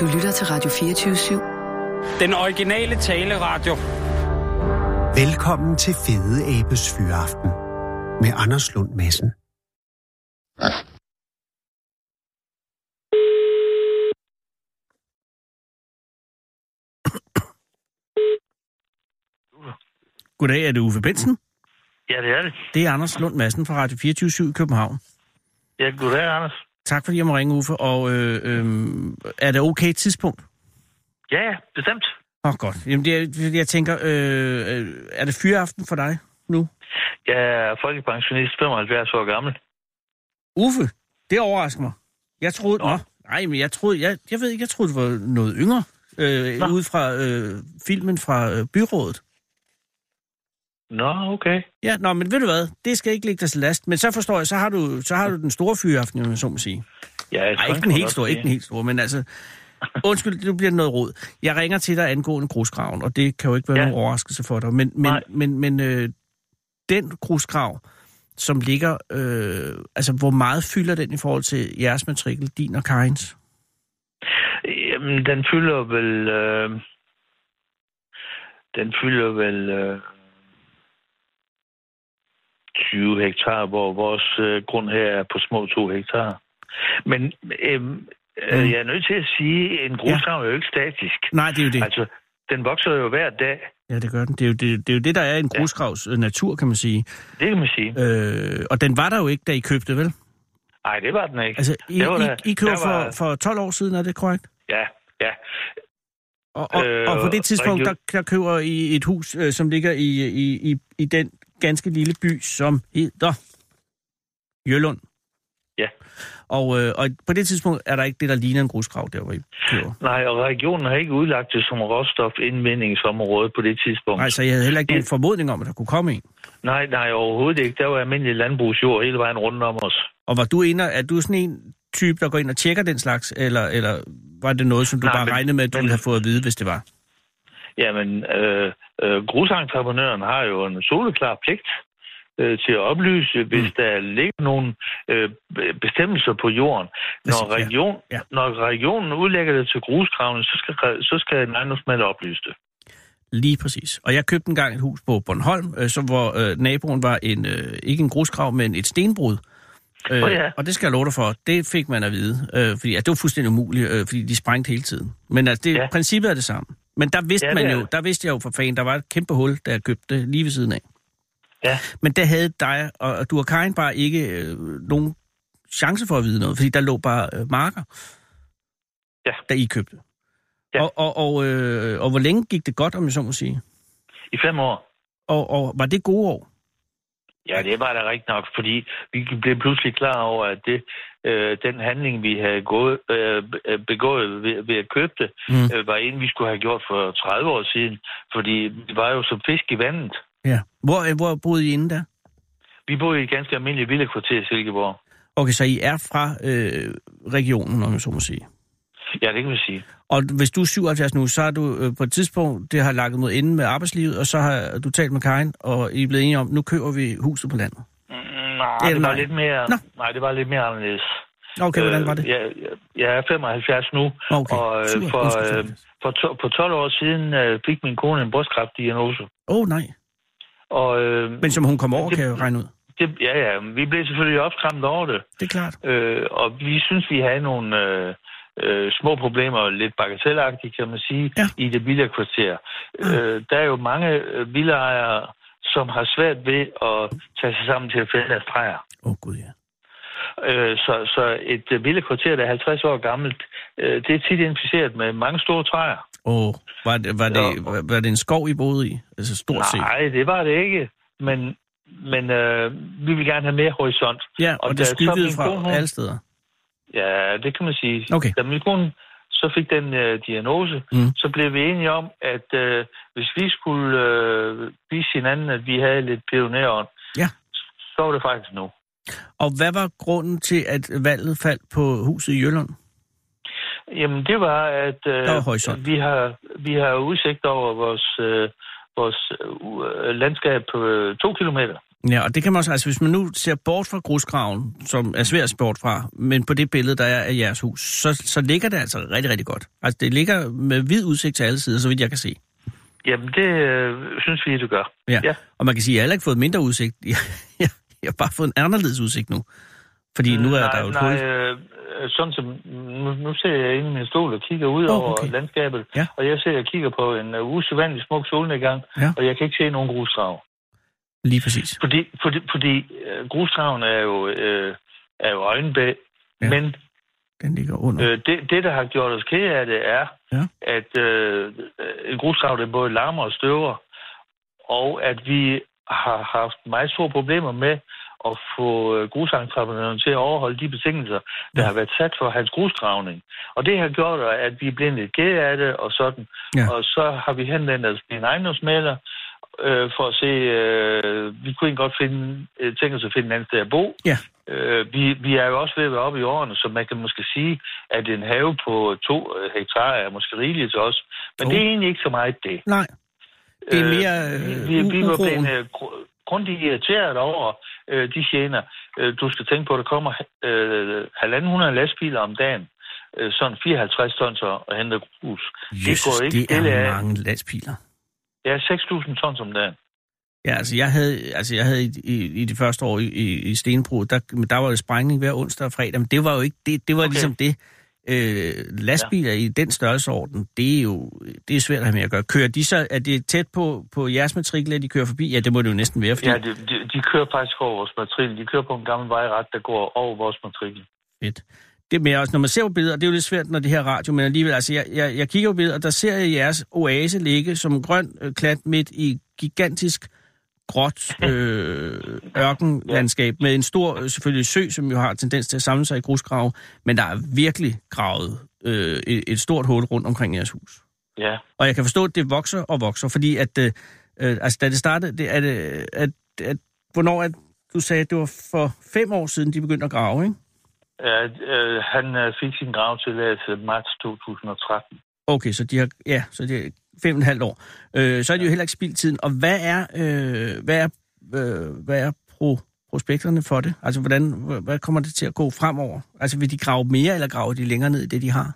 Du lytter til Radio 24-7. Den originale taleradio. Velkommen til Fede Abes Fyraften med Anders Lund Madsen. Goddag, er det Uffe Bensen? Ja, det er det. Det er Anders Lund Madsen fra Radio 24 i København. Ja, goddag, Anders. Tak fordi jeg må ringe, Uffe. Og øh, øh, er det okay tidspunkt? Ja, bestemt. Åh, oh, godt. Jamen, det jeg tænker, øh, øh, er det fyraften for dig nu? Jeg er folkepensionist, 75 år gammel. Uffe, det overrasker mig. Jeg troede, Nå. nå, nej, men jeg troede, jeg, jeg ved ikke, jeg troede, du var noget yngre, øh, Nå. ud fra øh, filmen fra øh, byrådet. Nå, okay. Ja, nå, men ved du hvad, det skal ikke ligge dig til last. Men så forstår jeg, så har du, så har du den store fyraften, om jeg så må sige. Ja, jeg tror, ikke den helt store, ikke den helt store, men altså... Undskyld, nu bliver det noget råd. Jeg ringer til dig angående grusgraven, og det kan jo ikke være ja. Ja. nogen overraskelse for dig. Men, men, Nej. men, men øh, den grusgrav, som ligger... Øh, altså, hvor meget fylder den i forhold til jeres matrikel, din og Karins? Jamen, den fylder vel... Øh... Den fylder vel... Øh... 20 hektar, hvor vores øh, grund her er på små 2 hektar. Men øh, øh, Mm. jeg er nødt til at sige, at en grusgrav er jo ikke statisk. Nej, det er jo det. Altså, den vokser jo hver dag. Ja, det gør den. Det er jo det, det, er jo det der er en grusgravs øh, natur, kan man sige. Det kan man sige. Øh, og den var der jo ikke, da I købte, vel? Nej, det var den ikke. Altså, I, Det var I, I købte der var- for, for 12 år siden, er det korrekt? Ja, ja. Og, og, øh, Øh, og på det tidspunkt, der, der køber I et hus, øh, som ligger i, i, i, i den ganske lille by, som hedder Jølund. Ja. Og, øh, og på det tidspunkt er der ikke det, der ligner en grusgrav, der hvor I køber. Nej, og regionen har ikke udlagt det som råstofindvindingsområde på det tidspunkt. Nej, så jeg havde heller ikke nogen formodning om, at der kunne komme en. nej, nej, overhovedet ikke. Der var almindelig landbrugsjord hele vejen rundt om os. Og var du inde, er du sådan en type, der går ind og tjekker den slags, eller, eller var det noget, som du Nej, bare men- regnede med, at du men- ville have fået at vide, hvis det var? Jamen, øh, øh, grusentreprenøren har jo en soleklar pligt øh, til at oplyse, hvis Mm. der ligger nogle øh, be- bestemmelser på jorden. Når, Ja. region, Ja. når regionen udlægger det til grusgravene, så skal, så skal en ejendomsmand oplyse det. Lige præcis. Og jeg købte engang et hus på Bornholm, øh, som, hvor øh, naboen var en, øh, ikke en grusgrav, men et stenbrud. Øh, Åh, ja. Og det skal jeg love dig for, det fik man at vide. Øh, fordi at det var fuldstændig umuligt, øh, fordi de sprængte hele tiden. Men altså, det, ja. Ja. princippet er det samme. Men der vidste Ja, man jo, der vidste jeg jo for fanden, der var et kæmpe hul, da jeg købte lige ved siden af. Ja. Men der havde dig og, og du og Karin bare ikke øh, nogen chance for at vide noget, fordi der lå bare øh, marker, Ja. da I købte. Ja. Og, og, og, øh, og hvor længe gik det godt, om jeg så må sige? I fem år. Og, og var det gode år? Ja, det var da rigtigt nok, fordi vi blev pludselig klar over, at det, øh, den handling, vi havde gået, øh, øh, begået ved, ved at købe det, Mm. øh, var en, vi skulle have gjort for 30 år siden. Fordi det var jo som fisk i vandet. Ja. Hvor, øh, hvor boede I inde der? Vi boede i et ganske almindeligt villekvarter i Silkeborg. Okay, så I er fra øh, regionen, om jeg så må sige. Ja, det kan vi sige. Og hvis du er 77 nu, så har du øh, på et tidspunkt, det har lagt mod ende med arbejdslivet, og så har du talt med Karin, og I er blevet enige om, nu køber vi huset på landet. Mm, nej, Eller det var nej. lidt mere, Nå. nej, det var lidt mere anderledes. Okay, hvordan var det? Øh, jeg, jeg- er 75 nu, Okay, og øh, super. for, øh, for, to, på 12 år siden øh, fik min kone en brystkræftdiagnose. Åh, oh, nej. Og, øh, Men som hun kom over, det- kan jeg jo regne ud. det, ja, ja, vi blev selvfølgelig opskræmt over det. Det er klart. Øh, og vi synes, vi havde nogle øh, øh, små problemer, lidt bagatelagtige, kan man sige, Ja. i det villakvarter. Øh, der er jo mange øh, villaejere, som har svært ved at tage sig sammen til at fælde deres træer. Åh, oh, gud ja. Øh, så, så et øh, villakvarter, der er 50 år gammelt, øh, det er tit inficeret med mange store træer. Åh, oh, var, det, var, det, var, var det en skov, I boede i? Altså stort set. Nej, det var det ikke. Men, men øh, vi vil gerne have mere horisont. Ja, og, Og det skyggede fra hun- alle steder. Ja, det kan man sige. Okay. Da min kone så fik den øh, diagnose, Mm. så blev vi enige om, at øh, hvis vi skulle øh, vise hinanden, at vi havde lidt pionerånd, Ja. så var det faktisk nu. Og hvad var grunden til, at valget faldt på huset i Jylland? Jamen, det var, at øh, var vi, har, vi har udsigt over vores, øh, vores øh, landskab på øh, to kilometer. Ja, og det kan man også, altså hvis man nu ser bort fra grusgraven, som er svært sport fra, men på det billede, der er af jeres hus, så, så ligger det altså rigtig, rigtig godt. Altså det ligger med vid udsigt til alle sider, så vidt jeg kan se. Jamen, det øh, synes vi, det gør. Ja. Ja. Og man kan sige, at jeg har ikke fået mindre udsigt. Jeg, jeg, jeg har bare fået en anderledes udsigt nu. Fordi nu er nej, der jo et nej, hul. øh, sådan som, nu, nu ser jeg inde i min stol og kigger ud oh, over okay. landskabet, Ja. og jeg ser og kigger på en uh, usædvanlig smuk solnedgang, Ja. og jeg kan ikke se nogen grusgrav. Lige præcis. Fordi, fordi, fordi uh, grusgraven er jo, uh, er jo øjenbæg, Ja. men Den ligger under. øh, det, det, der har gjort os kede af det, er, Ja. at øh, en grusgrav, det både larmer og støver, og at vi har haft meget store problemer med at få øh, grusentreprenøren til at overholde de betingelser, der Ja. har været sat for hans grusgravning. Og det har gjort, at vi er blevet lidt kede af det, og sådan. Ja. Og så har vi henvendt os til en ejendomsmaler, øh, for at se, øh, vi kunne egentlig godt finde, øh, tænke os at finde et andet sted at bo. Ja. Øh, vi, vi er jo også ved at være oppe i årene, så man kan måske sige, at en have på to øh, hektar er måske rigeligt til os. Men Jo. det er egentlig ikke så meget det. Nej, det er mere Øh, vi, øh, vi, vi var blevet øh, gr- grundigt irriteret over øh, de gener. Øh, du skal tænke på, at der kommer øh, 1.500 lastbiler om dagen. Øh, sådan 54 tons og, henter grus. Jesus, går ikke det er af. mange lastbiler. Ja, 6.000 tons om dagen. Ja, altså jeg havde, altså jeg havde i, i, i de første år i, i, Stenbro, der, der var det sprængning hver onsdag og fredag, men det var jo ikke det, det var okay. Okay. ligesom det. Øh, lastbiler ja. i den størrelsesorden, det er jo det er svært at have med at gøre. Kører de så, er det tæt på, på jeres matrikel, at de kører forbi? Ja, det må det jo næsten være, fordi Ja, de, de, de kører faktisk over vores matrikel. De kører på en gammel vejret, der går over vores matrikel. fedt. Det med også, når man ser på billeder, det er jo lidt svært, når det her er radio, men alligevel, altså jeg, jeg, jeg kigger på billeder, og der ser jeg jeres oase ligge som grøn øh, klat midt i gigantisk gråt øh, ørkenlandskab med en stor, øh, selvfølgelig sø, som jo har tendens til at samle sig i grusgrave, men der er virkelig gravet øh, et, et stort hul rundt omkring jeres hus. Ja. Og jeg kan forstå, at det vokser og vokser, fordi at, øh, øh, altså da det startede, det, at, øh, at, at, hvornår at, du sagde, at det var for fem år siden, de begyndte at grave, ikke? Øh, han øh, fik sin gravtilladelse marts 2013. Okay, så de har, ja, så det er fem og et halvt år. Øh, så er det jo heller ikke spildt tiden. Og hvad er, øh, hvad er, øh, hvad er pro, prospekterne for det? Altså, hvordan, hvad kommer det til at gå fremover? Altså, vil de grave mere, eller grave de længere ned i det, de har?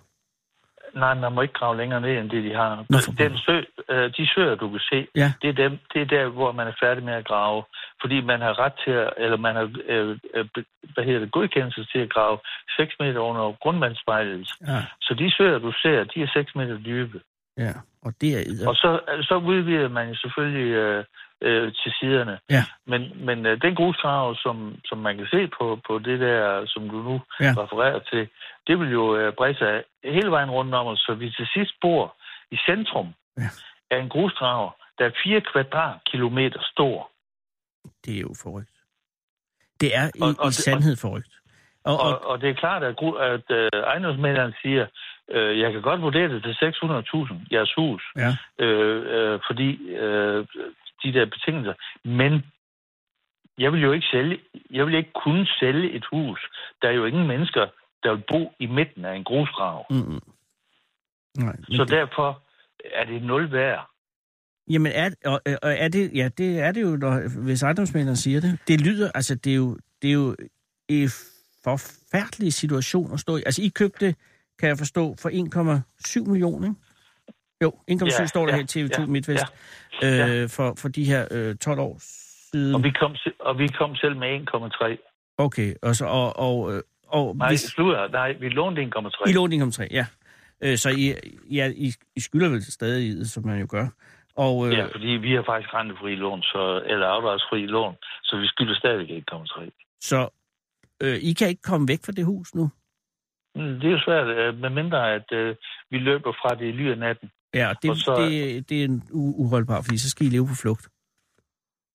Nej, man må ikke grave længere ned, end det de har. Nå, for Den sø, øh, de søer, du kan se, Ja. det, er dem, det er der, hvor man er færdig med at grave. Fordi man har ret til at, eller man har, øh, øh, hvad hedder det, godkendelse til at grave 6 meter under grundvandsspejlet. Ja, Så de søer, du ser, de er 6 meter dybe. ja. Og det er. Og så, så udvider man selvfølgelig øh, øh, til siderne. Ja. Men, men øh, den grusgrav, som, som man kan se på, på det der, som du nu Ja. refererer til, det vil jo øh, brede sig hele vejen rundt om os, så vi til sidst bor i centrum Ja. af en grusgrav, der er 4 kvadratkilometer stor. Det er jo forrygt. Det er i, Og- og, i sandhed forrygt. Og, og, Og, og det er klart, at, at øh, ejendomsmænderen siger, øh, jeg kan godt vurdere det til 600.000, jeres hus, ja, øh, øh, fordi øh, de der betingelser. Men jeg vil jo ikke sælge, jeg vil ikke kunne sælge et hus. Der er jo ingen mennesker, der vil bo i midten af en grusgrav. mm. Nej, Så det, derfor er det nul værd. Jamen, er, og, og er det, ja, det er det jo, når, hvis ejendomsmændene siger det. Det lyder, altså, det er jo, det er jo en forfærdelig situation at stå i. Altså, I købte, kan jeg forstå, for 1,7 millioner, ikke? Jo, 1,7 Ja, står der ja, her i TV2 ja, Midtvest, ja. øh, for, for de her øh, 12 år siden. Og vi kom, og vi kom selv med 1,3. Okay, og, så, og, og, øh, og Nej, hvis, slutter. Nej, vi lånte 1,3. I lånte 1,3, ja. Øh, så I, ja, I, I skylder vel stadig som man jo gør. Og, øh, Ja, fordi vi har faktisk rentefri lån, så, eller afdragsfri lån, så vi skylder stadig 1,3. Så øh, I kan ikke komme væk fra det hus nu? Mm, Det er jo svært, øh, medmindre at øh, vi løber fra det i ly af natten. Ja, det, Og så- det, det er en u- uholdbar, fordi så skal I leve på flugt.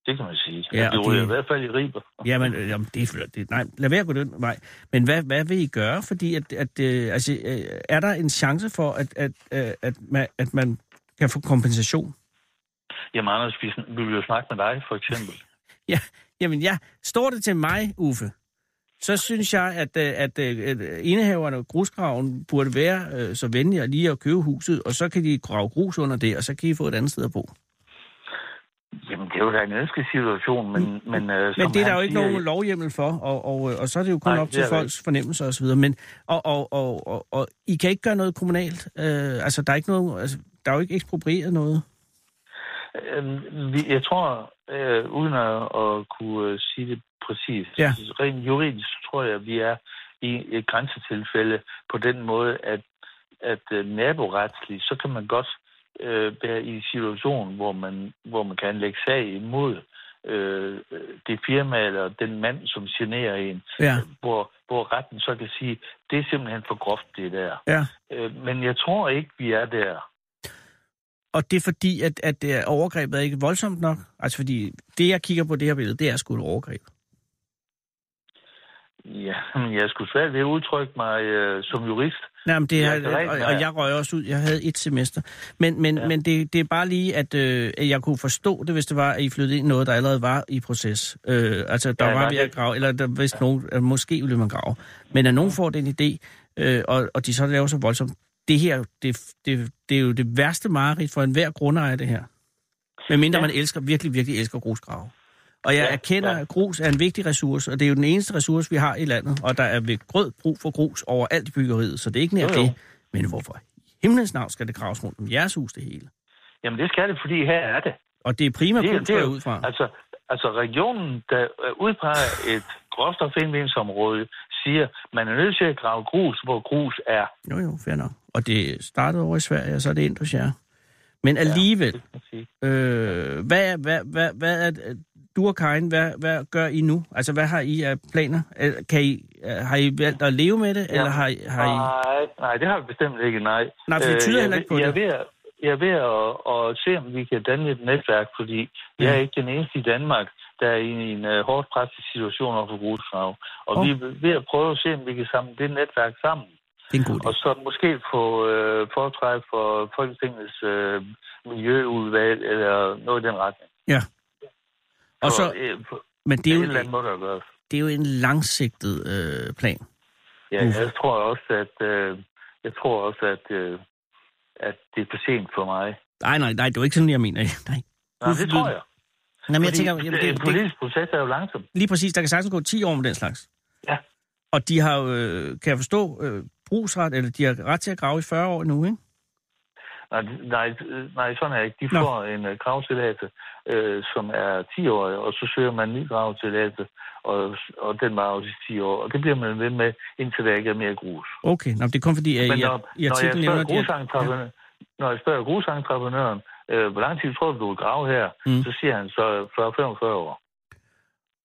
Det kan man sige. Ja, det det- i hvert fald i riber. Jamen, øh, jamen det, er- det, nej, lad være at gå den vej. Men hvad, hvad vil I gøre? Fordi at, at, øh, altså, øh, er der en chance for, at, at, at, at, man, at man kan få kompensation? Jamen Anders, vi, vi vil jo snakke med dig, for eksempel. Ja, jamen ja, står det til mig, Uffe, så synes jeg, at, øh, at, at, at indehaverne af grusgraven burde være øh, så venlige lige at købe huset, og så kan de grave grus under det, og så kan I få et andet sted at bo. Jamen, det er jo da en ønskesituation, men... Mm. Men, øh, Men det er der jo ikke siger, nogen lovhjemmel for, og, og, øh, og så er det jo kun Nej, op til folks fornemmelser osv. Men, og, og, og, og, og I kan ikke gøre noget kommunalt? Øh, altså, der er ikke noget, altså, der er jo ikke eksproprieret noget? Øh, vi, jeg tror, øh, uden at, at kunne øh, sige det præcist, Ja. rent juridisk tror jeg, at vi er i et grænsetilfælde på den måde, at, at øh, naboretsligt, så kan man godt øh, være i en situation, hvor man, hvor man kan anlægge sag imod øh, det firma eller den mand, som generer en, Ja, hvor, hvor retten så kan sige, det er simpelthen for groft, det der. ja. Øh, men jeg tror ikke, vi er der. Og det er fordi, at, at er overgrebet er ikke voldsomt nok? Altså fordi, det jeg kigger på det her billede, det er sgu et overgreb. Ja, men jeg skulle svært ved at udtrykke mig øh, som jurist. Nej, men det Ja, er, rigtigt, og, ja. og jeg røg også ud. Jeg havde et semester. Men, men, ja. Ja. men det, det er bare lige, at, øh, jeg kunne forstå det, hvis det var, at I flyttede ind noget, der allerede var i proces. Øh, altså, der Ja, ja, var ved at grave, eller der, hvis nogen, at måske ville man grave. Men at nogen får den idé, øh, og, og de så laver så voldsomt, det her, det, det, det er jo det værste mareridt for enhver grundejer, det her. Medmindre ja. Ja. man elsker, virkelig, virkelig elsker grusgrave. Og jeg ja, Ja, erkender, ja. at grus er en vigtig ressource, og det er jo den eneste ressource, vi har i landet. Og der er ved grød brug for grus overalt i byggeriet, så det er ikke nær Jo, jo. det. Men hvorfor i himlens navn skal det graves rundt om jeres hus det hele? Jamen, det skal det, fordi her er det. Og det er prima Det er- grus, det er der jo- ud fra. Altså, altså regionen, der udpeger et råstofindvindingsområde, siger, man er nødt til at grave grus, hvor grus er. Jo, jo, fair nok. Og det startede over i Sverige, og så er det ind hos jer. Men alligevel, Det sige. øh, hvad, er- hvad, hvad, hvad er det- du og Karin, hvad, hvad gør I nu? Altså, hvad har I af planer? Øh, Kan I, øh, har I valgt at leve med det, ja. eller har. Har I... Nej, nej, det har vi bestemt ikke, nej. Nej, for det Øh, tyder jeg heller er ikke på jeg det. Er ved, jeg er ved at, at se, om vi kan danne et netværk, fordi jeg er Ja. ikke den eneste i Danmark, der er i en uh, hårdt presset situation over for grusgrav. Og Åh. vi er ved at prøve at se, om vi kan samle det netværk sammen. Det er en god idé. Og så måske få øh, foretræk for Folketingets øh, miljøudvalg eller noget i den retning. Ja. Og så, øh, på, men det er jo, eller andet må der gøres. det er jo en langsigtet øh, plan. Ja, Uffe. jeg tror også, at øh, jeg tror også, at, øh, at det er for sent for mig. Nej, nej, nej, det er jo ikke sådan, jeg mener. Nej. Nej, det tror jeg. Nej, men jeg tænker, jamen, det, en det, politisk proces er jo langsom. lige præcis, der kan sagtens gå 10 år med den slags. Ja. Og de har jo, øh, kan jeg forstå, øh, brugsret, eller de har ret til at grave i 40 år nu, ikke? Nej, nej, øh, nej sådan er det ikke. De Nå. får en uh, gravtilladelse, øh, som er 10 år, og så søger man en ny gravtilladelse, og, og den var også i 10 år. Og det bliver man ved med, indtil der ikke er mere grus. Okay, Nå, det er kun fordi, at Men I, når, i når, jeg spørger grusentreprenøren, når jeg spørger grusentreprenøren, øh, hvor lang tid tror du, du vil grave her, Mm. så siger han så 40-45 år.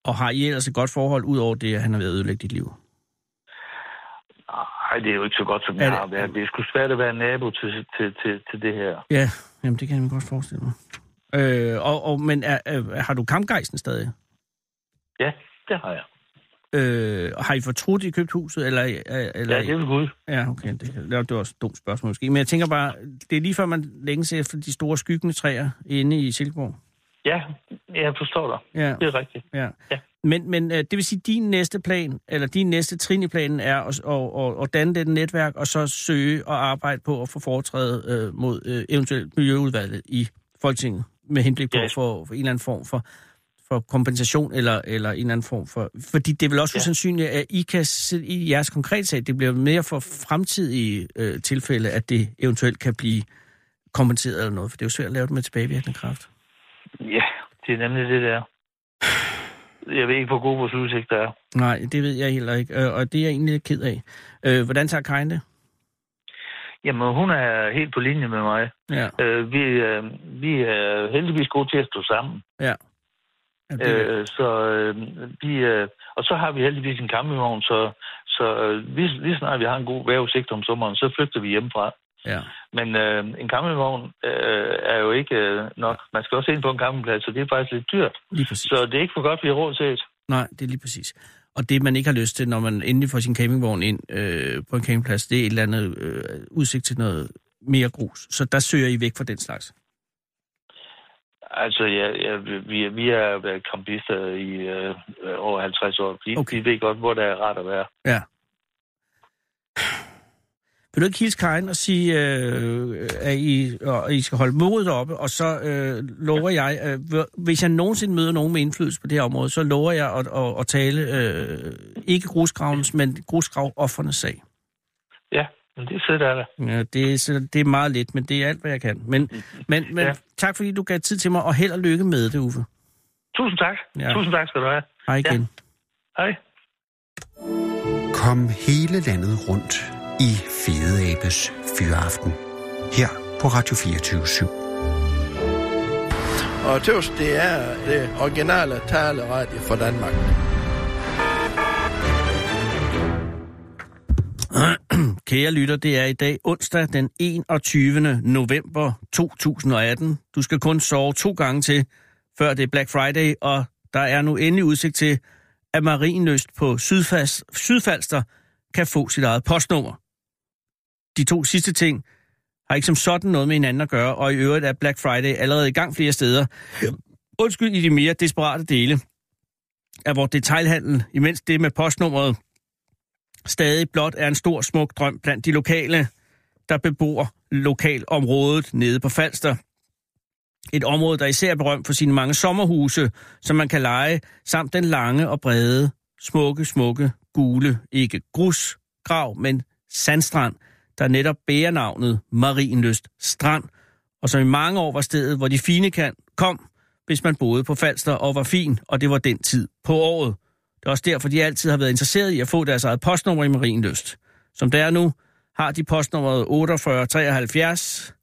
Og har I ellers et godt forhold, ud over det, at han har været ødelægge dit liv? Nej, det er jo ikke så godt, som Er det- har været. Det er sgu svært at være nabo til, til, til, til det her. Ja, jamen det kan jeg godt forestille mig. Øh, og, og, men er, er, har du kampgejsten stadig? Ja, det har jeg. Øh, har I fortrudt, I købt huset? Eller, eller, Ja, det vil Gud. Ja, okay. Det, det var også et dumt spørgsmål måske. Men jeg tænker bare, det er lige før man længes efter de store skyggende træer inde i Silkeborg. Ja, jeg forstår dig. Ja, Det er rigtigt. ja. Ja. Men, men øh, det vil sige, at din næste plan, eller din næste trin i planen er at, at, at, at danne det netværk, og så søge og arbejde på at få foretrædet øh, mod øh, eventuelt miljøudvalget i Folketinget, med henblik på Ja. få for en eller anden form for, for kompensation, eller, eller en eller anden form for... Fordi det er vel også Ja. usandsynligt, at I kan i jeres konkrete sag, det bliver mere for fremtidige øh, tilfælde, at det eventuelt kan blive kompenseret eller noget, for det er jo svært at lave det med tilbagevirkende kraft. Ja, det er nemlig det der. Jeg ved ikke, hvor god vores udsigt er. Nej, det ved jeg heller ikke, øh, og det er jeg egentlig ked af. Øh, hvordan tager Karin det? Jamen, hun er helt på linje med mig. Ja, Øh, vi, øh, vi er heldigvis gode til at stå sammen. ja. ja det, Øh, så øh, vi, øh, og så har vi heldigvis en campingvogn, så, så øh, lige, lige snart vi har en god vejrudsigt om sommeren, så flygter vi hjemmefra. Ja. Men øh, en campingvogn øh, er jo ikke øh, nok. Man skal også ind på en campingplads, så det er faktisk lidt dyrt. Lige præcis. Så det er ikke for godt, vi har råd til det. Nej, det er lige præcis. Og det, man ikke har lyst til, når man endelig får sin campingvogn ind øh, på en campingplads, det er et eller andet øh, udsigt til noget mere grus. Så der søger I væk fra den slags. Altså, ja, ja, vi, vi er været campister i øh, over 50 år. Vi, Okay. okay. vi ved godt, hvor der er rart at være. Ja. Vil du ikke hilse Karin og sige, øh, at I, og I skal holde modet oppe, og så øh, lover jeg, øh, hvis jeg nogensinde møder nogen med indflydelse på det her område, så lover jeg at, at, at tale øh, ikke grusgravens, men grusgrav sag. Ja, men det er der. Ja, det, er, det er meget lidt, men det er alt, hvad jeg kan. Men, men, men ja. tak, fordi du gav tid til mig, og held og lykke med det, Uffe. Tusind tak. Ja. Tusind tak skal du have. Hej igen. Ja. Hej. Kom hele landet rundt i Fede Abes Fyraften. Her på Radio 24 /7. Og tøvs, det er det originale taleradio for Danmark. Kære lytter, det er i dag onsdag den 21. november 2018. Du skal kun sove to gange til, før det er Black Friday, og der er nu endelig udsigt til, at Marienløst på Sydfalster, Sydfalster kan få sit eget postnummer. De to sidste ting har ikke som sådan noget med hinanden at gøre, og i øvrigt er Black Friday allerede i gang flere steder. Undskyld i de mere desperate dele af vores detailhandel, imens det med postnummeret stadig blot er en stor, smuk drøm blandt de lokale, der bebor lokalområdet nede på Falster. Et område, der især er berømt for sine mange sommerhuse, som man kan lege, samt den lange og brede, smukke, smukke, gule, ikke grus, grav, men sandstrand, der netop bærer navnet Marienløst Strand, og som i mange år var stedet, hvor de fine kan kom, hvis man boede på Falster og var fin, og det var den tid på året. Det er også derfor, de altid har været interesseret i at få deres eget postnummer i Marienløst. Som det er nu, har de postnummeret 4873,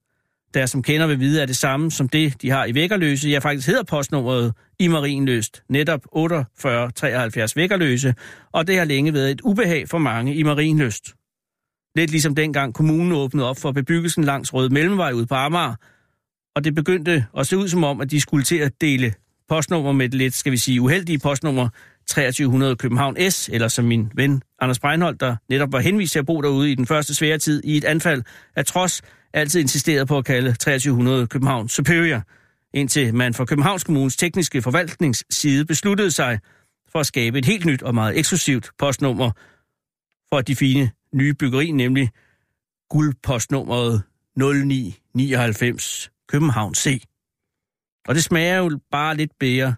der som kender vil vide er det samme som det, de har i Vækkerløse. Jeg faktisk hedder postnummeret i Marienløst, netop 4873 Vækkerløse, og det har længe været et ubehag for mange i Marienløst. Lidt ligesom dengang kommunen åbnede op for bebyggelsen langs Røde Mellemvej ud på Amager, og det begyndte at se ud som om, at de skulle til at dele postnummer med et lidt, skal vi sige, uheldige postnummer 2300 København S, eller som min ven Anders Breinholt, der netop var henvist til at bo derude i den første svære tid i et anfald, af trods altid insisteret på at kalde 2300 København Superior, indtil man fra Københavns Kommunes tekniske forvaltningsside besluttede sig for at skabe et helt nyt og meget eksklusivt postnummer for de fine nye byggeri, nemlig guldpostnummeret 0999 København C. Og det smager jo bare lidt bedre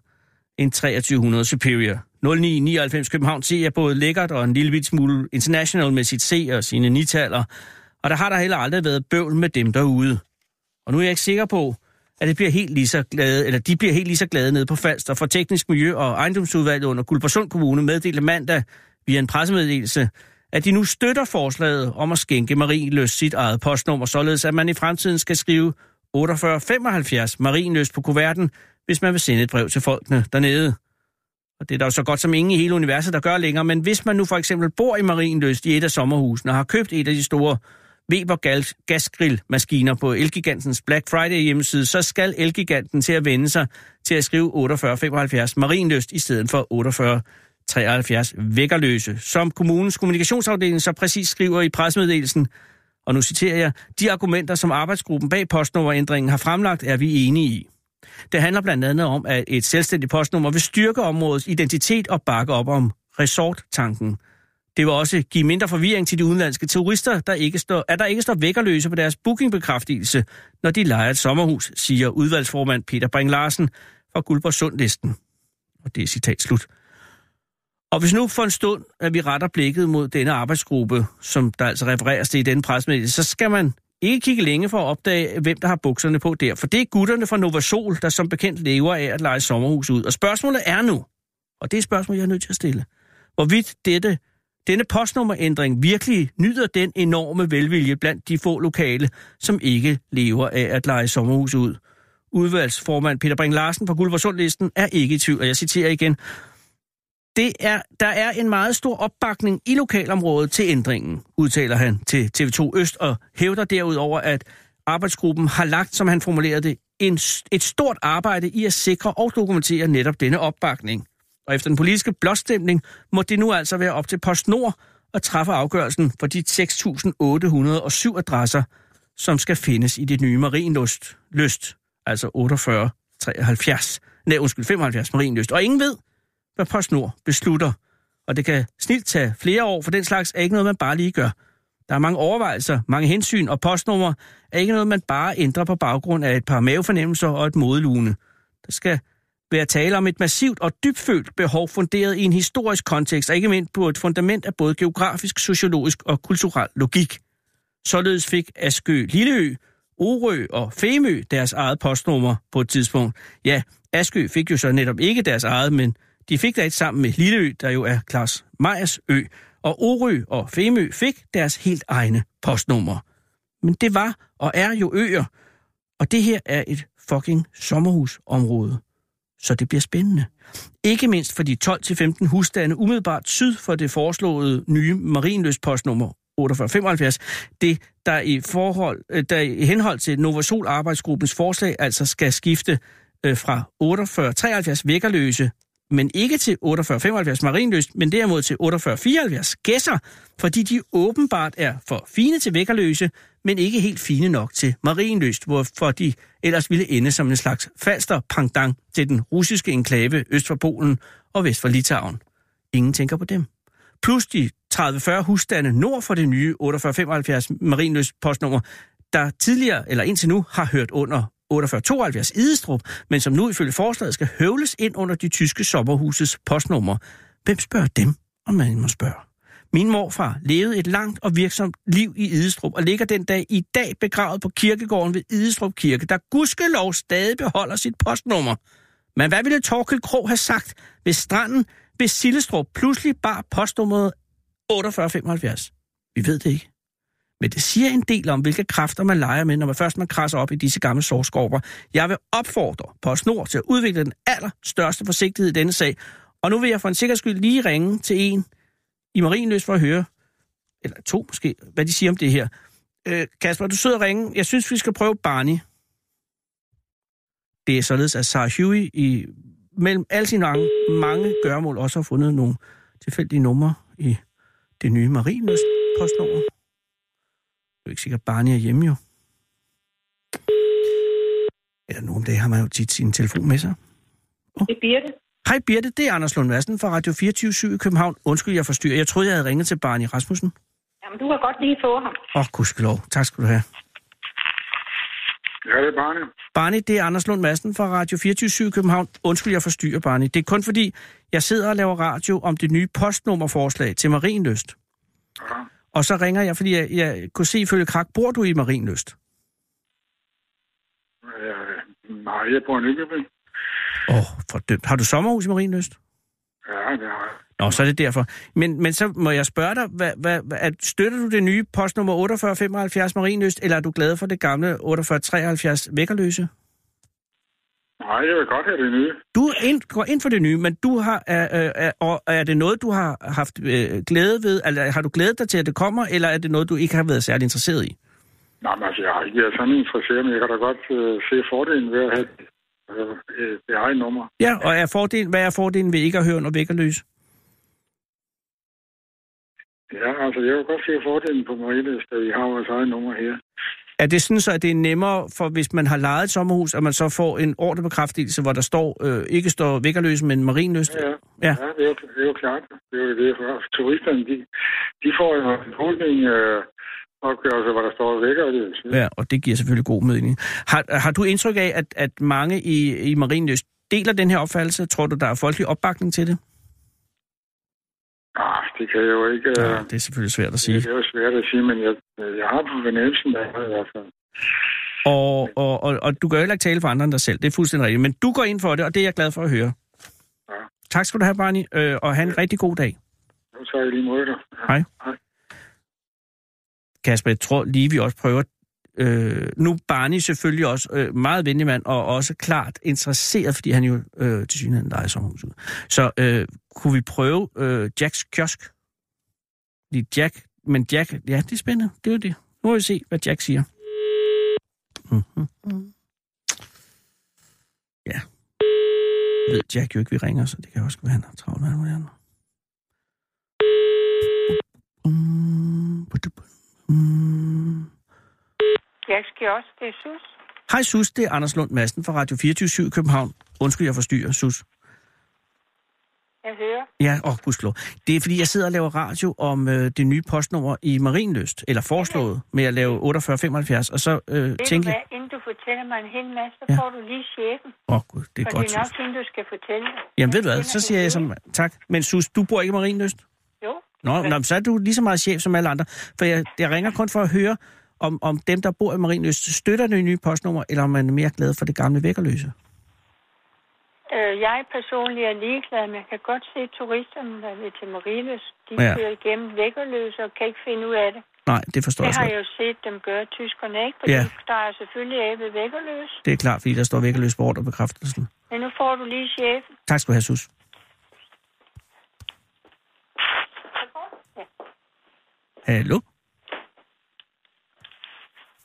end 2300 Superior. 0999 København C er både lækkert og en lille smule international med sit C og sine nitaller, og der har der heller aldrig været bøvl med dem derude. Og nu er jeg ikke sikker på, at det bliver helt lige så glade, eller de bliver helt lige så glade nede på Falster, for Teknisk Miljø og Ejendomsudvalget under Guldborgsund Kommune meddelte mandag via en pressemeddelelse, at de nu støtter forslaget om at skænke Marienløs sit eget postnummer, således at man i fremtiden skal skrive 4875 Marienløs på kuverten, hvis man vil sende et brev til folkene dernede. Og det er der jo så godt som ingen i hele universet, der gør længere, men hvis man nu for eksempel bor i Marienløs i et af sommerhusene og har købt et af de store Weber gasgrillmaskiner på Elgigantens Black Friday hjemmeside, så skal Elgiganten til at vende sig til at skrive 4875 Marienløst i stedet for 48 73 vækkerløse, som kommunens kommunikationsafdeling så præcis skriver i pressemeddelelsen. Og nu citerer jeg, de argumenter, som arbejdsgruppen bag postnummerændringen har fremlagt, er vi enige i. Det handler blandt andet om, at et selvstændigt postnummer vil styrke områdets identitet og bakke op om resorttanken. Det vil også give mindre forvirring til de udenlandske turister, der ikke står, at der ikke står vækkerløse på deres bookingbekræftelse, når de leger et sommerhus, siger udvalgsformand Peter Bring Larsen fra Guldborg Sundlisten. Og det er citat slut. Og hvis nu for en stund, at vi retter blikket mod denne arbejdsgruppe, som der altså refereres til i denne pressemeddelelse, så skal man ikke kigge længe for at opdage, hvem der har bukserne på der. For det er gutterne fra Novasol, der som bekendt lever af at lege sommerhus ud. Og spørgsmålet er nu, og det er et spørgsmål, jeg er nødt til at stille, hvorvidt dette, denne postnummerændring virkelig nyder den enorme velvilje blandt de få lokale, som ikke lever af at lege sommerhus ud. Udvalgsformand Peter Bring Larsen fra Guldborgsundlisten er ikke i tvivl, og jeg citerer igen, det er, der er en meget stor opbakning i lokalområdet til ændringen, udtaler han til TV2 Øst og hævder derudover, at arbejdsgruppen har lagt, som han formulerede det, en, et stort arbejde i at sikre og dokumentere netop denne opbakning. Og efter den politiske blåstemning må det nu altså være op til PostNord at træffe afgørelsen for de 6.807 adresser, som skal findes i det nye Marienlyst, altså 48 73, nej undskyld, 75 Marienlyst. Og ingen ved, hvad PostNord beslutter. Og det kan snilt tage flere år, for den slags er ikke noget, man bare lige gør. Der er mange overvejelser, mange hensyn, og postnummer er ikke noget, man bare ændrer på baggrund af et par mavefornemmelser og et modelune. Der skal være tale om et massivt og dybfølt behov funderet i en historisk kontekst, og ikke mindst på et fundament af både geografisk, sociologisk og kulturel logik. Således fik Askø Lilleø, Orø og Femø deres eget postnummer på et tidspunkt. Ja, Askø fik jo så netop ikke deres eget, men de fik da et sammen med Lilleø, der jo er Claus Meyers ø, og Orø og Femø fik deres helt egne postnummer. Men det var og er jo øer, og det her er et fucking sommerhusområde. Så det bliver spændende. Ikke mindst for de 12-15 husstande umiddelbart syd for det foreslåede nye marinløst postnummer 4875, det der i, forhold, øh, der i henhold til Novasol arbejdsgruppens forslag altså skal skifte øh, fra 4873 vækkerløse men ikke til 4875 marinløst, men derimod til 4874 gæsser, fordi de åbenbart er for fine til vækkerløse, men ikke helt fine nok til marinløst, hvorfor de ellers ville ende som en slags falster pangdang til den russiske enklave øst for Polen og vest for Litauen. Ingen tænker på dem. Plus de 30-40 husstande nord for det nye 4875 marinløst postnummer, der tidligere eller indtil nu har hørt under 4872 Idestrup, men som nu ifølge forslaget skal høvles ind under de tyske sommerhuses postnummer. Hvem spørger dem, om man må spørge? Min morfar levede et langt og virksomt liv i Idestrup og ligger den dag i dag begravet på kirkegården ved Idestrup Kirke, der gudskelov stadig beholder sit postnummer. Men hvad ville Torkel Krog have sagt, hvis stranden ved Sillestrup pludselig bar postnummeret 4875? Vi ved det ikke. Men det siger en del om, hvilke kræfter man leger med, når man først man krasser op i disse gamle sårskorper. Jeg vil opfordre på Snor til at udvikle den allerstørste forsigtighed i denne sag. Og nu vil jeg for en sikkerheds skyld lige ringe til en i Marienløs for at høre, eller to måske, hvad de siger om det her. Øh, Kasper, du sidder og ringe. Jeg synes, vi skal prøve Barney. Det er således, at Sarah Huey i, mellem alle sine mange, mange gørmål også har fundet nogle tilfældige numre i det nye Marienløs postnummer. Det er ikke sikkert, at Barney er hjemme jo. Eller nogle dage har man jo tit sin telefon med sig. Oh. Det er Birte. Hej Birte, det er Anders Lund Madsen fra Radio 24 i København. Undskyld, jeg forstyrrer. Jeg troede, jeg havde ringet til Barney Rasmussen. Jamen, du har godt lige få ham. Åh, oh, gudskelov. Tak skal du have. Ja, det er Barney. Barney, det er Anders Lund Madsen fra Radio 24 i København. Undskyld, jeg forstyrrer, Barney. Det er kun fordi, jeg sidder og laver radio om det nye postnummerforslag til Marienløst. Ja. Og så ringer jeg, fordi jeg, jeg kunne se ifølge Krak, bor du i Marienløst? Øh, nej, jeg bor i Nykøbing. Åh, oh, fordømt. Har du sommerhus i Marienløst? Ja, det har jeg. Nå, så er det derfor. Men, men så må jeg spørge dig, hvad, hvad, hvad, støtter du det nye postnummer 4875 Marienløst, eller er du glad for det gamle 4873 Vækkerløse? Nej, jeg vil godt have det nye. Du ind, går ind for det nye, men du har, er, er, er, er det noget, du har haft øh, glæde ved? Eller har du glædet dig til, at det kommer, eller er det noget, du ikke har været særlig interesseret i? Nej, men altså, jeg har ikke været sådan interesseret, men jeg kan da godt øh, se fordelen ved at have øh, det eget nummer. Ja, og er fordelen, hvad er fordelen ved ikke at høre under vækkerløs? Ja, altså, jeg vil godt se fordelen på Marienløs, at vi har vores eget nummer her. Er det sådan, så at det er nemmere, for hvis man har lejet et sommerhus, at man så får en ordrebekræftelse, hvor der står, øh, ikke står vækkerløs, men marinløst? Ja, ja. ja. ja det, er jo, det er jo klart. Det er jo det. For turisterne, de, de får jo en holdning øh, opgørelse, hvor der står vækkerløs. Ja, og det giver selvfølgelig god mening. Har, har du indtryk af, at, at mange i, i marinløst deler den her opfattelse? Tror du, der er folkelig opbakning til det? Ah, det kan jeg jo ikke... Ja, det er selvfølgelig svært at sige. Det er jo svært at sige, men jeg, jeg har på fornemmelsen af i hvert fald. Og, og, og, og du kan jo heller ikke tale for andre end dig selv, det er fuldstændig rigtigt. Men du går ind for det, og det er jeg glad for at høre. Ja. Tak skal du have, Barney, øh, og have en rigtig god dag. Nu tager jeg lige mod dig. Ja. Hej. Hej. Kasper, jeg tror lige, vi også prøver Øh, nu Barney selvfølgelig også øh, meget venlig mand, og også klart interesseret, fordi han jo øh, til synligheden leger sommerhuset. Så øh, kunne vi prøve øh, Jacks kiosk? Lige Jack, men Jack, ja, det er spændende. Det er jo det. Nu må vi se, hvad Jack siger. Mm-hmm. Ja. Jeg ved Jack jo ikke, vi ringer, så det kan også være, han har travlt med andre. Mm skal også, det er Sus. Hej Sus, det er Anders Lund Madsen fra Radio 24 i København. Undskyld, jeg forstyrrer, Sus. Jeg hører. Ja, åh, gudskelov. Det er, fordi jeg sidder og laver radio om øh, det nye postnummer i Marienløst, eller foreslået med at lave 4875, og så øh, Ved tænker jeg... inden du fortæller mig en hel masse, så Ja. får du lige chefen. Åh, gud, det er For godt. det er nok hende, du skal fortælle. Jamen ved du hvad, så siger jeg som tak. Men Sus, du bor ikke i Marienløst? Jo. Nå, nå, så er du lige så meget chef som alle andre. For jeg, jeg ringer kun for at høre, om, om dem, der bor i Marienløst, støtter det nye postnummer, eller om man er mere glad for det gamle vækkerløse. Øh, jeg personligt er ligeglad, men jeg kan godt se turisterne, der vil til Marilus. De Ja. kører igennem vækkerløse og kan ikke finde ud af det. Nej, det forstår Det jeg har så. jeg jo set dem gøre, tyskerne ikke? For Ja. ja. de drejer selvfølgelig af ved vækkerløse. Det er klart, fordi der står vækkerløs på ordrebekræftelsen. Men nu får du lige chefen. Tak skal du have, Sus. Hallo?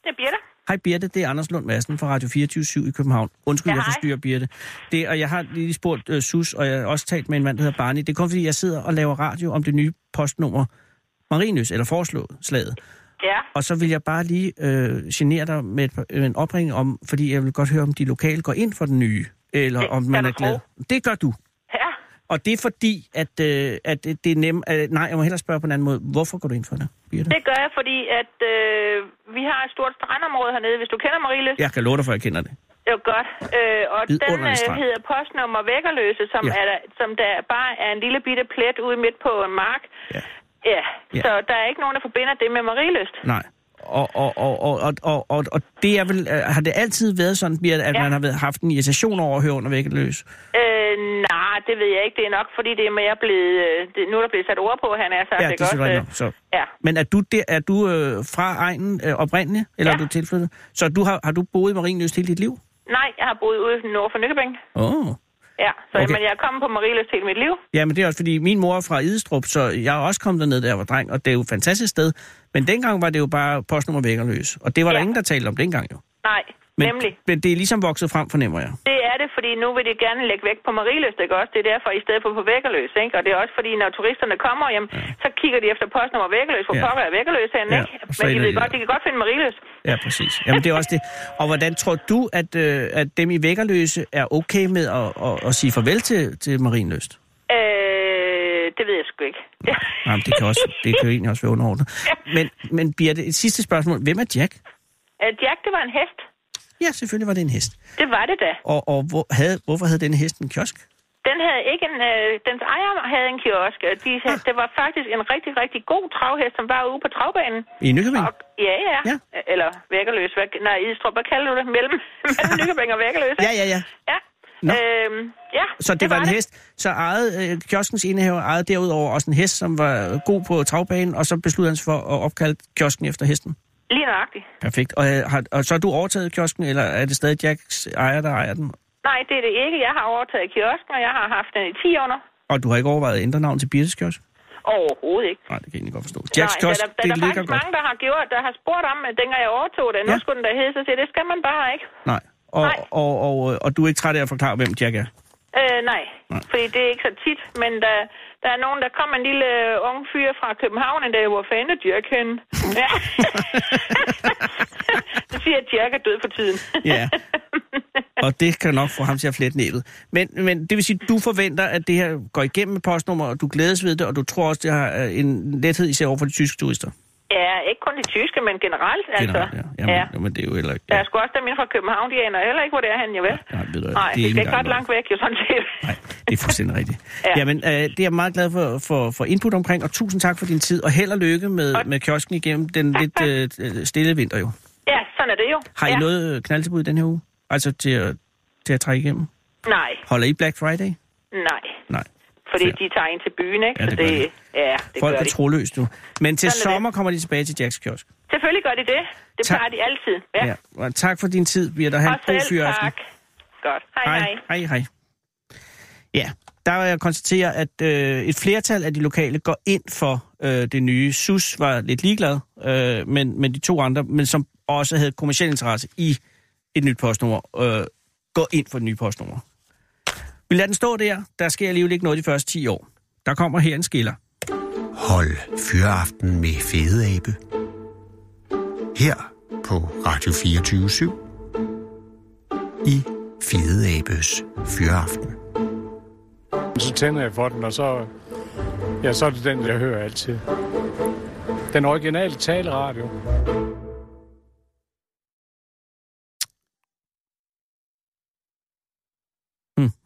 Det bliver der. Hej Birte, det er Anders Lund Madsen fra Radio 24 i København. Undskyld, Ja, jeg forstyrrer Birte. Det, og jeg har lige spurgt uh, Sus, og jeg har også talt med en mand, der hedder Barney. Det er kun fordi, jeg sidder og laver radio om det nye postnummer Marinus, eller foreslået slaget. Ja. Og så vil jeg bare lige øh, genere dig med et, par- en opringning om, fordi jeg vil godt høre, om de lokale går ind for den nye, eller Det om man du er glad. Det gør du. Og det er fordi, at, øh, at det er nemt... Øh, nej, jeg må hellere spørge på en anden måde. Hvorfor går du ind for det, Birte? Det gør jeg, fordi at øh, vi har et stort strandområde hernede, hvis du kender Mariløs. Jeg kan love dig, for jeg kender det. Det er godt. Øh, og den Vidunderlig øh, hedder postnummer Vækkerløse, som, Ja. er der, som der bare er en lille bitte plet ude midt på en mark. Ja. Ja, Ja. så der er ikke nogen, der forbinder det med Mariløst. Nej. Og, og, og, og, og, og, og, det er vel, øh, har det altid været sådan, Birte, at ja. Man har været, haft en irritation over at høre under vækket løs? Øh, nej, det ved jeg ikke. Det er nok, fordi det er mere blevet... Øh, det, nu er der blevet sat ord på, han er sagt. Ja, det ikke er selvfølgelig nok. Så. Ja. Men er du, der, er du øh, fra egnen øh, oprindeligt, eller Ja. er du tilflyttet? Så du har, har du boet i Marienløst hele dit liv? Nej, jeg har boet ude nord for Nykøbing. Åh. Oh. Ja, så Okay. men jeg er kommet på Mariløst hele mit liv. Ja, men det er også fordi, min mor er fra Idestrup, så jeg er også kommet derned, jeg var dreng, og det er jo et fantastisk sted. Men dengang var det jo bare postnummer vækkerløs, og det var ja. der ingen, der talte om dengang jo. Nej, Men, nemlig. men det er ligesom vokset frem, fornemmer jeg. Det er det, fordi nu vil de gerne lægge væk på Mariløst, ikke også? Det er derfor, i stedet for på Vækkerløs, ikke? Og det er også fordi, når turisterne kommer hjem, ja. så kigger de efter postnummer Vækkerløs. Hvor Ja. pokker er Vækkerløs hen, Ja, ikke? Men de, ved godt, de kan godt finde Mariløs. Ja, præcis. Jamen, det er også det. Og hvordan tror du, at, øh, at dem i vækkerløse er okay med at, at, at sige farvel til, til Marienløst? Øh, det ved jeg sgu ikke. Nej, men det kan, også, det kan jo egentlig også være underordnet. Men, men Birte, et sidste spørgsmål. Hvem er Jack? Øh, Jack, det var en hest. Ja, selvfølgelig var det en hest. Det var det da. Og, og hvor havde, hvorfor havde denne hest en kiosk? Den havde ikke en... Øh, dens ejer havde en kiosk. De, Ah. Det var faktisk en rigtig, rigtig god travhest, som var ude på travbanen. I Nykøbing? Og, ja, ja, Ja. Eller Vækkerløs. Hvad, nej, Idstrup, hvad kalder du det? Mellem, mellem Nykøbing og Vækkerløs. Ja, ja, ja. Ja. Nå. Øhm, ja, Så det, det var en hest. Så ejede, øh, kioskens indehaver ejede derudover også en hest, som var god på travbanen, og så besluttede han sig for at opkalde kiosken efter hesten. Lige nøjagtigt. Perfekt. Og, øh, har, og så har du overtaget kiosken, eller er det stadig Jacks ejer, der ejer den? Nej, det er det ikke. Jeg har overtaget kiosken, og jeg har haft den i 10 år nu. Og du har ikke overvejet at ændre navn til Birtes kiosk? Overhovedet ikke. Nej, det kan jeg egentlig godt forstå. Jacks Nej, kiosk, der, der, der det er ligger faktisk godt. mange, der har gjort, der har spurgt om, at dengang jeg overtog det, nu Ja. skulle den der hedde, så siger det skal man bare ikke. Nej. Og, Nej. Og, og, og, og du er ikke træt af at forklare, hvem Jack er? Øh, nej, Nej. fordi det er ikke så tit, men der, der er nogen, der kom en lille øh, ung fyr fra København en dag, hvor fanden er Dirk henne? Ja. så siger jeg, at Dirk er død for tiden. Ja. Og det kan nok få ham til at flette næbet. Men, men det vil sige, at du forventer, at det her går igennem med postnummer, og du glædes ved det, og du tror også, det har øh, en lethed især over for de tyske turister ja, ikke kun de tyske, men generelt, altså. Generelt, ja. Jamen, ja. ja. Jamen, det er jo heller ikke... Der Ja. er sgu også dem inden fra København, de aner heller ikke, hvor det er han, jo vel? Nej, ved du, Nej, det er det ikke skal ikke ret langt væk, jo sådan set. Nej, det er fuldstændig rigtigt. ja. Ja. Jamen, øh, det er jeg meget glad for, for, for input omkring, og tusind tak for din tid, og held og lykke med, Og- med kiosken igennem den lidt øh, stille vinter jo. Ja, sådan er det jo. Har I ja. noget øh, knaldtilbud den her uge? Altså til at, til at trække igennem? Nej, Holder I Black Friday? nej. Nej. Fordi Fair. de tager ind til byen, ikke? Ja, Så det gør de. Ja, det Folk gør er de. troløst nu. Men til Sådan er det. sommer kommer de tilbage til Jacks kiosk. Selvfølgelig gør de det. Det Tak. plejer de altid. Ja. Ja. Og tak for din tid, Birte. Ha' en god fyraften. tak. Godt. Hej, hej. Hej, hej. Ja, der vil jeg konstatere, at øh, et flertal af de lokale går ind for øh, det nye. SUS var lidt ligeglad, øh, men, men de to andre, men som også havde kommersiel interesse i et nyt postnummer, øh, går ind for det nye postnummer. Vi lader den stå der. Der sker alligevel ikke noget de første 10 år. Der kommer her en skiller. Hold Fyraften med Fede Abe. Her på Radio 24 i Fede Abes Fyraften. Så tænder jeg for den, og så, ja, så er det den, jeg hører altid. Den originale taleradio.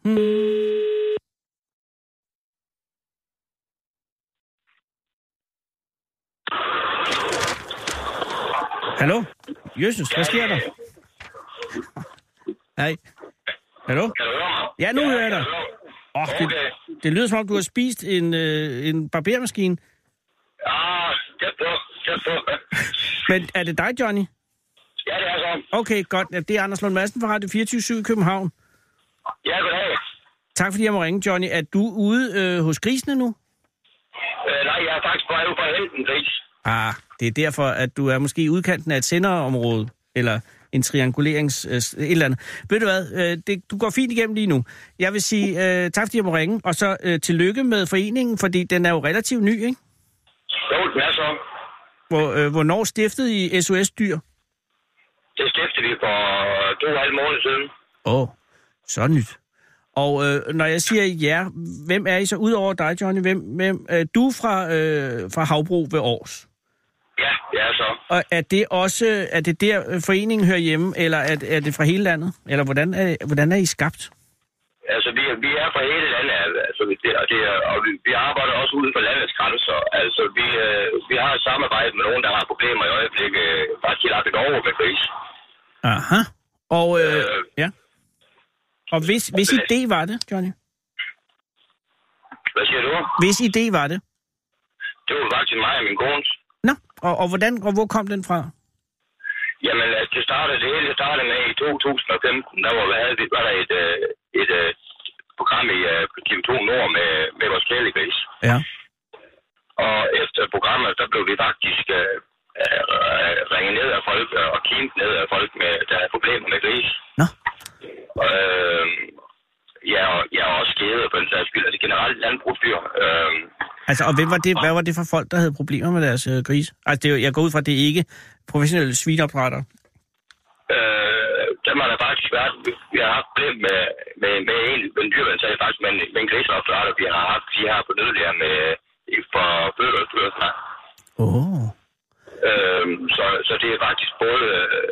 Hmm. Hallo? Jesus, hvad sker der? Hej. Hallo? Ja, nu hører jeg dig. Oh, det, det lyder som om, du har spist en, øh, en barbermaskine. Ah, tæt på. Men er det dig, Johnny? Ja, det er så. Okay, godt. Det er Anders Lund Madsen fra Radio 24 i København. Ja, goddag. Tak fordi jeg må ringe, Johnny. Er du ude øh, hos grisene nu? Øh, nej, jeg er faktisk på vej ud hente en gris. Ah, det er derfor, at du er måske i udkanten af et senderområde, eller en triangulerings... Øh, et eller andet. Ved du hvad, øh, det, du går fint igennem lige nu. Jeg vil sige øh, tak, fordi jeg må ringe, og så øh, tillykke med foreningen, fordi den er jo relativt ny, ikke? Jo, den er så. Hvor, øh, hvornår stiftede I SOS Dyr? Det stiftede vi for to og en halv måned siden. Åh, oh, så nyt. Og øh, når jeg siger ja, hvem er I så ud over dig, Johnny? Hvem, hvem, øh, du er fra, øh, fra Havbro ved Års. Ja, er så. Og er det også, er det der øh, foreningen hører hjemme, eller er, er det fra hele landet? Eller hvordan er, hvordan er I skabt? Altså, vi, er- vi er fra hele landet, altså, vi- det, og, det, og vi, vi arbejder også uden for landets grænser. Altså, vi, øh, vi har et samarbejde med nogen, der har problemer i øjeblikket, øh, faktisk helt op i Norge med gris. Aha. Og, øh, ja. Og hvis, hvis idé var det, Johnny? Hvad siger du? Hvis idé var det? Det var faktisk mig og min kones. Nå, og, og, hvordan, og hvor kom den fra? Jamen, altså, det startede, det hele startede med i 2015, der var, havde vi, var der et, øh, et, øh, program i øh, på TV2 Nord med, med vores kælegris. Ja. Og efter programmet, der blev vi faktisk øh, ringet ned af folk og kimet ned af folk, med, der havde problemer med gris. Nå. Øh, ja, og jeg er også skædet på den sags skyld. Altså generelt landbrugsdyr. Øh, Altså, og hvem var det, hvad var det for folk, der havde problemer med deres øh, gris? Altså, det jeg går ud fra, at det er ikke professionelle svinopdrætter. øh, dem har der faktisk været. Vi, har haft problem med, med, med en, med en dyreværnsag faktisk, men, med en griseopdrætter, vi har haft de her på nødlæger med for fødevarestyrelsen. Åh. Oh. Øhm, så, så det er faktisk både øh,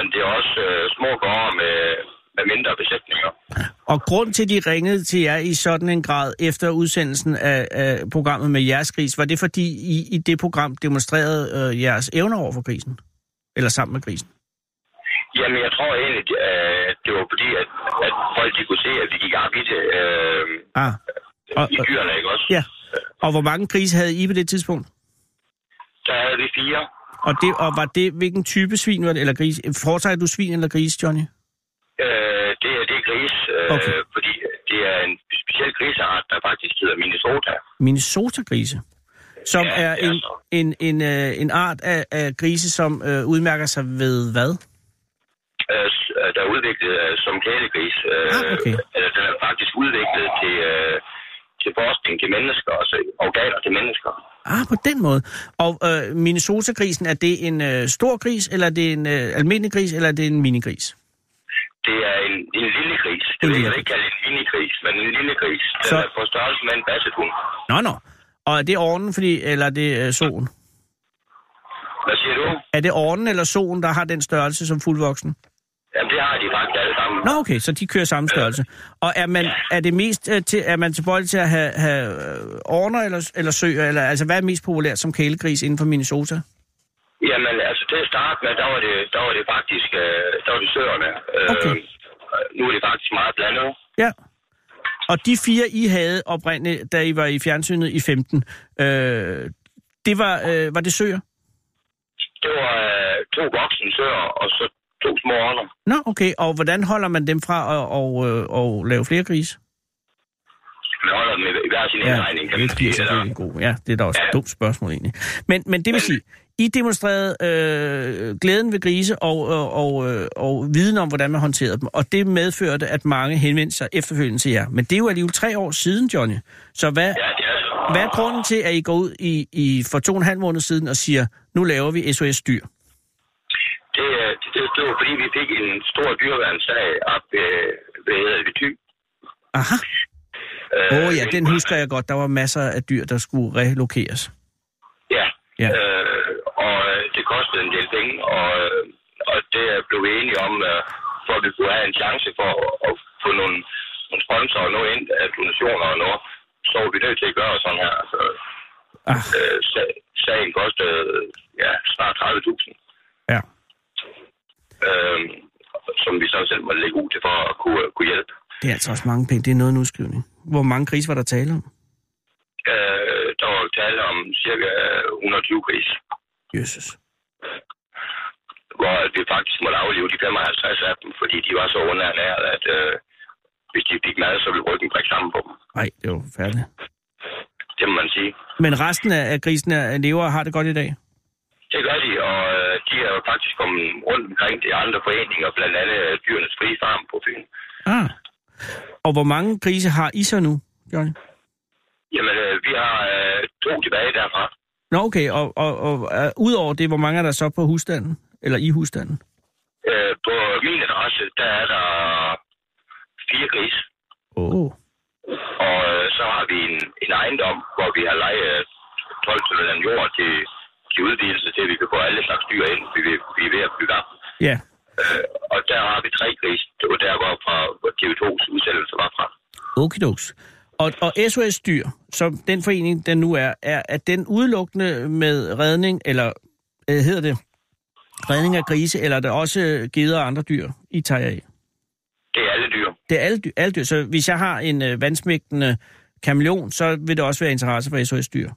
men det er også øh, små gårde med, med mindre besætninger. Og grund til, at de ringede til jer i sådan en grad efter udsendelsen af, af programmet med jeres gris, var det fordi I i det program demonstrerede øh, jeres evner over for grisen? Eller sammen med grisen? Jamen, jeg tror egentlig, at det var fordi, at, at folk de kunne se, at vi gik op i det øh, Ah. Og, i dyrene, ikke også? ja. Og hvor mange grise havde I på det tidspunkt? Der havde vi fire. Og, det, og var det, hvilken type svin var det, eller gris? Foretrækker du svin eller gris, Johnny? Øh, det, er, det er gris, øh, Okay. fordi det er en speciel griseart, der faktisk hedder Minnesota. Minnesota-grise, som Ja, er det er en, en, en, øh, en art af, af grise, som øh, udmærker sig ved hvad? øh, øh, der er udviklet øh, som kælegris. Øh, Ah, okay. den er faktisk udviklet til, øh, til forskning til mennesker, altså organer til mennesker. Ah, på den måde. Og øh, Minnesota-grisen, er det en øh, stor gris, eller er det en øh, almindelig gris, eller er det en minigris? Det er en, en lille gris. Det vil jeg ikke kalde en minigris, men en lille gris. Den Så- er på størrelse med en bassethund. Nå, nå. Og er det ornen, fordi, eller er det øh, solen? Hvad siger du? Er det ornen eller solen, der har den størrelse som fuldvoksen? Jamen, det har de. Nå, okay, så de kører samme størrelse. Og er man, er det mest øh, til, er man tilbøjelig til at have, have øh, orner eller, eller søer? Eller, altså, hvad er mest populært som kælegris inden for Minnesota? Jamen, altså til at starte med, der var det, der var det faktisk, øh, der var det søerne. Øh, Okay. Nu er det faktisk meget blandet. Ja. Og de fire, I havde oprindeligt, da I var i fjernsynet i 15, øh, det var, øh, var det søer? Det var øh, to voksne søer, og så to små ånder. Nå, okay. Og hvordan holder man dem fra at og, øh, og lave flere grise? Man holder dem i, i hver sin Ja, indregning, kan man det sige. Selvfølgelig god. Ja, det er da også et dumt spørgsmål egentlig. Men, men det vil sige, I demonstrerede øh, glæden ved grise og, og, og, øh, og viden om, hvordan man håndterede dem. Og det medførte, at mange henvendte sig efterfølgende til jer. Men det er jo alligevel tre år siden, Johnny. Så hvad, ja, det er hvad er grunden til, at I går ud i, i for to og en halv måned siden og siger, nu laver vi SOS Dyr? Det, øh, det, det, det var fordi, vi fik en stor dyreværnssag op ved, ved, Thy. Aha. Åh oh, ja, den husker jeg godt. Der var masser af dyr, der skulle relokeres. Ja, Ja. Øh, og øh, det kostede en del penge, og, øh, og det er blev vi enige om, øh, for at vi kunne have en chance for at, få nogle, nogle sponsorer og noget ind af donationer og noget, så var vi nødt til at gøre sådan her. Altså, Ah. øh, sag- sagen kostede ja, snart 30.000, Ja. Øh, som vi sådan selv måtte lægge ud til for at kunne, kunne hjælpe. Det er altså også mange penge. Det er noget en udskrivning. Hvor mange grise var der tale om? Øh, der var tale om cirka 120 gris, Jesus. hvor vi faktisk måtte aflive de 55 af dem, fordi de var så underernæret, at øh, hvis de fik mad, så ville ryggen brække sammen på dem. Nej, det var færdigt. Det må man sige. Men resten af, grisene er- lever og har det godt i dag? Det gør de, og øh, de er jo faktisk kommet rundt omkring de andre foreninger, blandt andet øh, Dyrenes Frie Farm på Fyn. Ah. Og hvor mange grise har I så nu, Johnny? Jamen, øh, vi har øh, to tilbage derfra. Nå, okay. Og, og, og uh, udover det, hvor mange er der så på husstanden? Eller i husstanden? Øh, på min adresse, der er der fire gris, Åh. Oh. og øh, så har vi en, en ejendom, hvor vi har lejet 12 til den jord til, til udvidelse til, at vi kan få alle slags dyr ind, vi, vi, er ved at bygge op. Ja. Øh, og der har vi tre gris. Det var der, hvor fra hvor TV2's udsendelse var fra. Okidoks. Og, og SOS Dyr, som den forening, den nu er, er, er den udelukkende med redning, eller øh, hedder det redning af grise, eller er der også geder og andre dyr, I tager af? Det er alle dyr. Det er alle dyr, alle dyr. Så hvis jeg har en øh, vandsmægtende kameleon, så vil det også være interesse for SOS Dyr.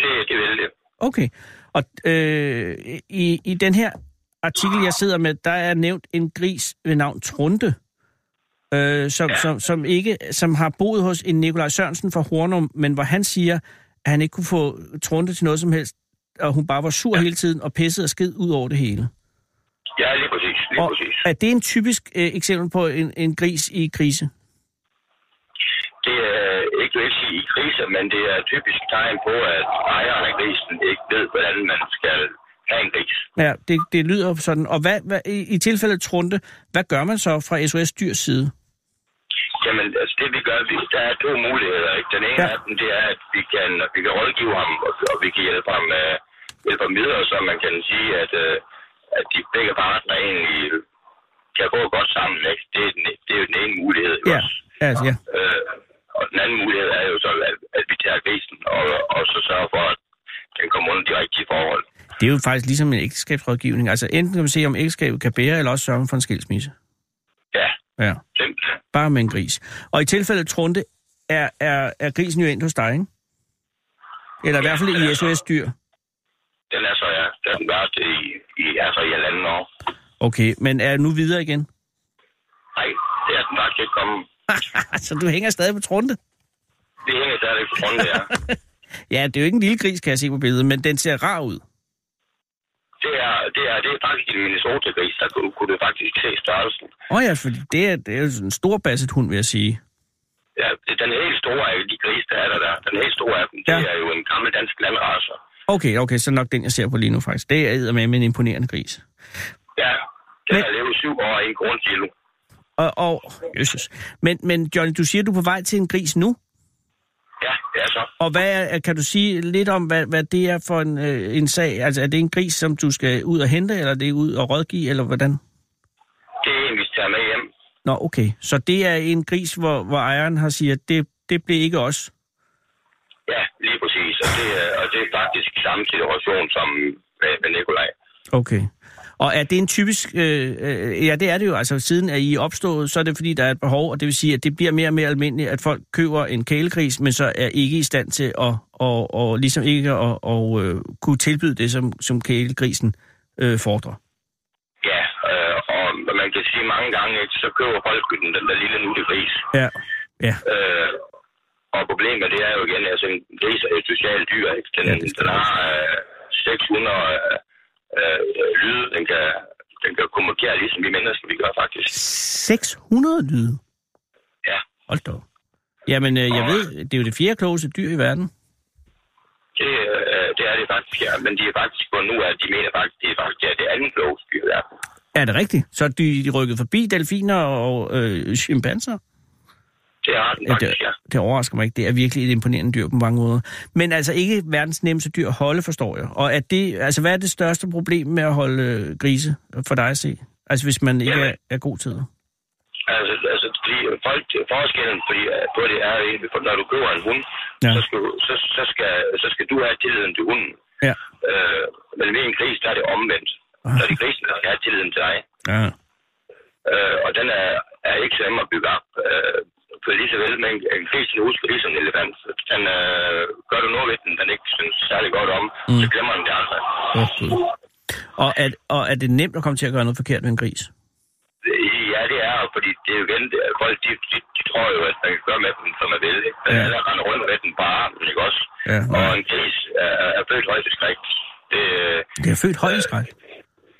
Det, det vil det. Okay. Og øh, i, i den her artikel, jeg sidder med, der er nævnt en gris ved navn Trunte, øh, som, ja. som, som, ikke, som har boet hos en Nikolaj Sørensen fra Hornum, men hvor han siger, at han ikke kunne få Trunte til noget som helst, og hun bare var sur ja. hele tiden og pissede og skid ud over det hele. Ja, lige præcis. Lige Og præcis. er det en typisk øh, eksempel på en, en gris i krise? Det er ikke vil sige i kriser, men det er typisk tegn på, at ejeren af grisen ikke ved, hvordan man skal have en gris. Ja, det, det lyder sådan. Og hvad, hvad, i, i tilfældet Trunte, hvad gør man så fra SOS Dyrs side? Jamen, altså det vi gør, vi, der er to muligheder. Ikke? Den ene Ja. af dem, det er, at vi kan, vi kan rådgive ham, og, og vi kan hjælpe ham, uh, hjælpe ham videre, så man kan sige, at, uh, at de begge partner egentlig kan gå godt sammen. Ikke? Det, er den, det er jo den ene mulighed. ikke Ja, også? altså, ja. Øh, og den anden mulighed er jo så, at, at vi tager grisen og, og så sørger for, at den kommer under de rigtige forhold. Det er jo faktisk ligesom en ægteskabsrådgivning. Altså enten kan man se, om ægteskabet kan bære, eller også sørge for en skilsmisse. Ja, Ja, simpelthen. bare med en gris. Og i tilfældet Trunte, er, er, er grisen jo endt hos dig, ikke? Eller i hvert fald i SOS Dyr. Den er så, ja, den er i, i, altså i halvanden år. Okay, men er nu videre igen? Nej, det er den faktisk ikke kommet. så du hænger stadig på Trunte? Det hænger stadig på runde, ja. Ja, det er jo ikke en lille gris, kan jeg se på billedet, men den ser rar ud. Det er, det er, det er faktisk en Minnesota-gris, der kunne, kunne du faktisk se størrelsen. Åh oh ja, for det er, det er jo en stor basset hund, vil jeg sige. Ja, den helt store af de grise, der er der, der. Den helt store af dem, Ja. det er jo en gammel dansk landracer. Okay, okay, så nok den, jeg ser på lige nu faktisk. Det er med en imponerende gris. Ja, den Men- har levet syv år i en grundkilo. Og, og Jesus. Men, men Johnny, du siger, du er på vej til en gris nu? Ja, det er så. Og hvad er, kan du sige lidt om, hvad, hvad det er for en, øh, en sag? Altså, er det en gris, som du skal ud og hente, eller er det ud og rådgive, eller hvordan? Det er en, vi tager med hjem. Nå, okay. Så det er en gris, hvor, hvor ejeren har siger, det, det blev ikke os. Ja, lige præcis. Og det, er- og det er faktisk samme situation som med Nikolaj. Okay. Og er det en typisk... Øh, øh, ja, det er det jo. Altså, siden er I opstået, så er det fordi, der er et behov, og det vil sige, at det bliver mere og mere almindeligt, at folk køber en kælegris, men så er ikke i stand til at og, og ligesom ikke at og, øh, kunne tilbyde det, som, som kælegrisen øh, fordrer. Ja, øh, og man kan sige mange gange, ikke, så køber folk den, den der lille nutte gris. Ja. Ja. Øh, og problemet det er jo igen, altså en gris er et socialt dyr. Ikke? Den, er den har øh, 600 øh, øh, lyde, den kan, den kan kommunikere ligesom vi mennesker, vi gør faktisk. 600 lyde? Ja. Hold da. Jamen, øh, jeg Og- ved, det er jo det fjerde klogeste dyr i verden. Det, øh, det er det faktisk, ja. Men de er faktisk på nu, at de mener faktisk, det er faktisk det, er det andet klogeste dyr i verden. Er det rigtigt? Så er de, de rykket forbi delfiner og øh, chimpanser? Det har den Ja, faktisk, det, ja. det overrasker mig ikke. Det er virkelig et imponerende dyr på mange måder. Men altså ikke verdens nemmeste dyr at holde, forstår jeg. Og at det, altså, hvad er det største problem med at holde øh, grise for dig at se? Altså hvis man ikke er, er god til det. Altså, altså fordi folk, forskellen fordi, på det er når du køber en hund, Ja. ja. så, skal, så, så, skal, så skal du have tilliden til hunden. Ja. Øh, men ved en gris, der er det omvendt. Ah. Så er det grisen, der skal have tilliden til dig. Ja. Øh, og den er, er ikke så nem at bygge op. Øh, for lige så vel med en, en gris, den husker lige som en elefant. Den, øh, gør du noget ved den, den ikke synes særlig godt om, Mm. så glemmer den det. Åh, Gud. Og er, og er det nemt at komme til at gøre noget forkert med en gris? Ja, det er fordi det er jo igen, folk de, de, de, tror jo, at man kan gøre med dem, som man vil. Ikke? Men Ja. alle render rundt med den på armen, ikke også? Ja, Og en gris er, er født højt i skræk. Det, Det er født højdeskræk.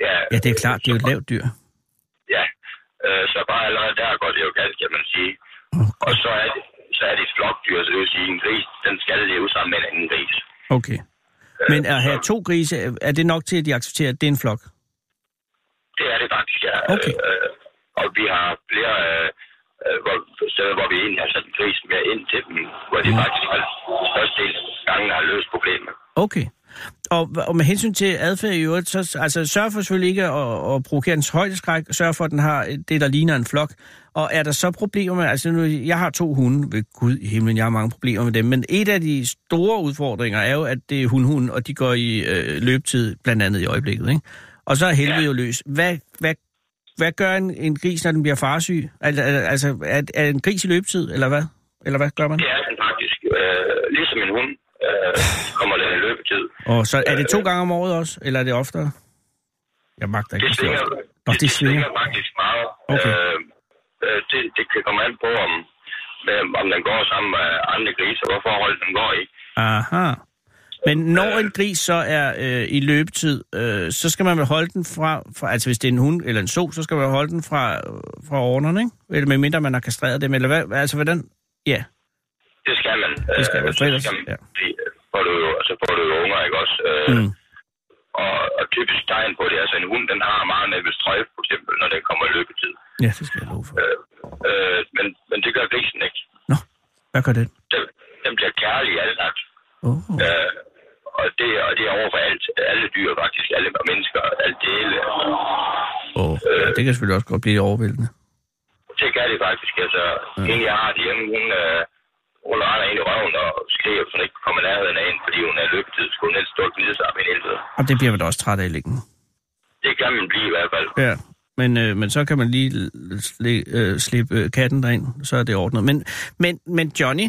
ja, Ja, det er klart, det er jo et lavt dyr. Ja, øh, så bare allerede der går det jo galt, kan man sige. Og så er det, så er det et flokdyr, så det vil sige, en gris, den skal leve sammen med en anden gris. Okay. Men at have to grise, er det nok til, at de accepterer, at det er en flok? Det er det faktisk, ja. Okay. Øh, og vi har flere øh, øh, hvor, steder, hvor vi egentlig har sat en gris mere ind til dem, hvor de faktisk har størstedelen gangen har løst problemet. Okay. Og, og med hensyn til adfærd i øvrigt, så altså, sørg for selvfølgelig ikke at, at provokere dens højdeskræk. Sørg for, at den har det, der ligner en flok. Og er der så problemer med... Altså, nu, jeg har to hunde. Ved Gud i himlen, jeg har mange problemer med dem. Men et af de store udfordringer er jo, at det er hundhund, og de går i øh, løbetid, blandt andet i øjeblikket. Ikke? Og så er helvede jo løs. Hvad, hvad, hvad gør en, en gris, når den bliver farsyg? Altså, altså er, er en gris i løbetid, eller hvad? Eller hvad gør man? Det er den faktisk. Øh, ligesom en hund øh, kommer den i løbetid. Og så er det to gange om året også, eller er det oftere? Jeg magter ikke. Det er svinger. Nå, det, det svinger. faktisk meget. Okay. Øh, øh, det, det kan komme an på, om, med, om den går sammen med andre griser, hvor forhold den går i. Aha. Men når en gris så er øh, i løbetid, øh, så skal man vel holde den fra, fra, altså hvis det er en hund eller en so, så skal man holde den fra, fra ordnerne, ikke? Eller medmindre man har kastreret dem, eller hvad, altså hvordan? Ja, Det skal man. Det skal man, Øh, for ellers- ja. øh, får du jo, så får du jo unger, ikke også? Øh, mm. Og, og typisk tegn på det, altså en hund, den har meget nervøs trøje, for eksempel, når den kommer i løbetid. ja, det skal jeg love for. Øh, øh, men, men det gør grisen ikke. Hvad gør det? Den, den bliver kærlig anlagt. Oh. Øh, og det, og det er over for alt, alle dyr faktisk, alle mennesker, alle dele. Oh. Ja, det kan selvfølgelig også godt blive overvældende. Det kan det faktisk. Altså, ja. en jeg har hjemme, hun, øh, hun render ind i røven og skriger, så hun ikke kommer nærheden af en, fordi hun er løbetid, så hun helst stå og sig med helvede. Og det bliver man også træt af i længden. Det kan man blive i hvert fald. Ja, men, øh, men så kan man lige sli, øh, slippe øh, katten derind, så er det ordnet. Men, men, men Johnny,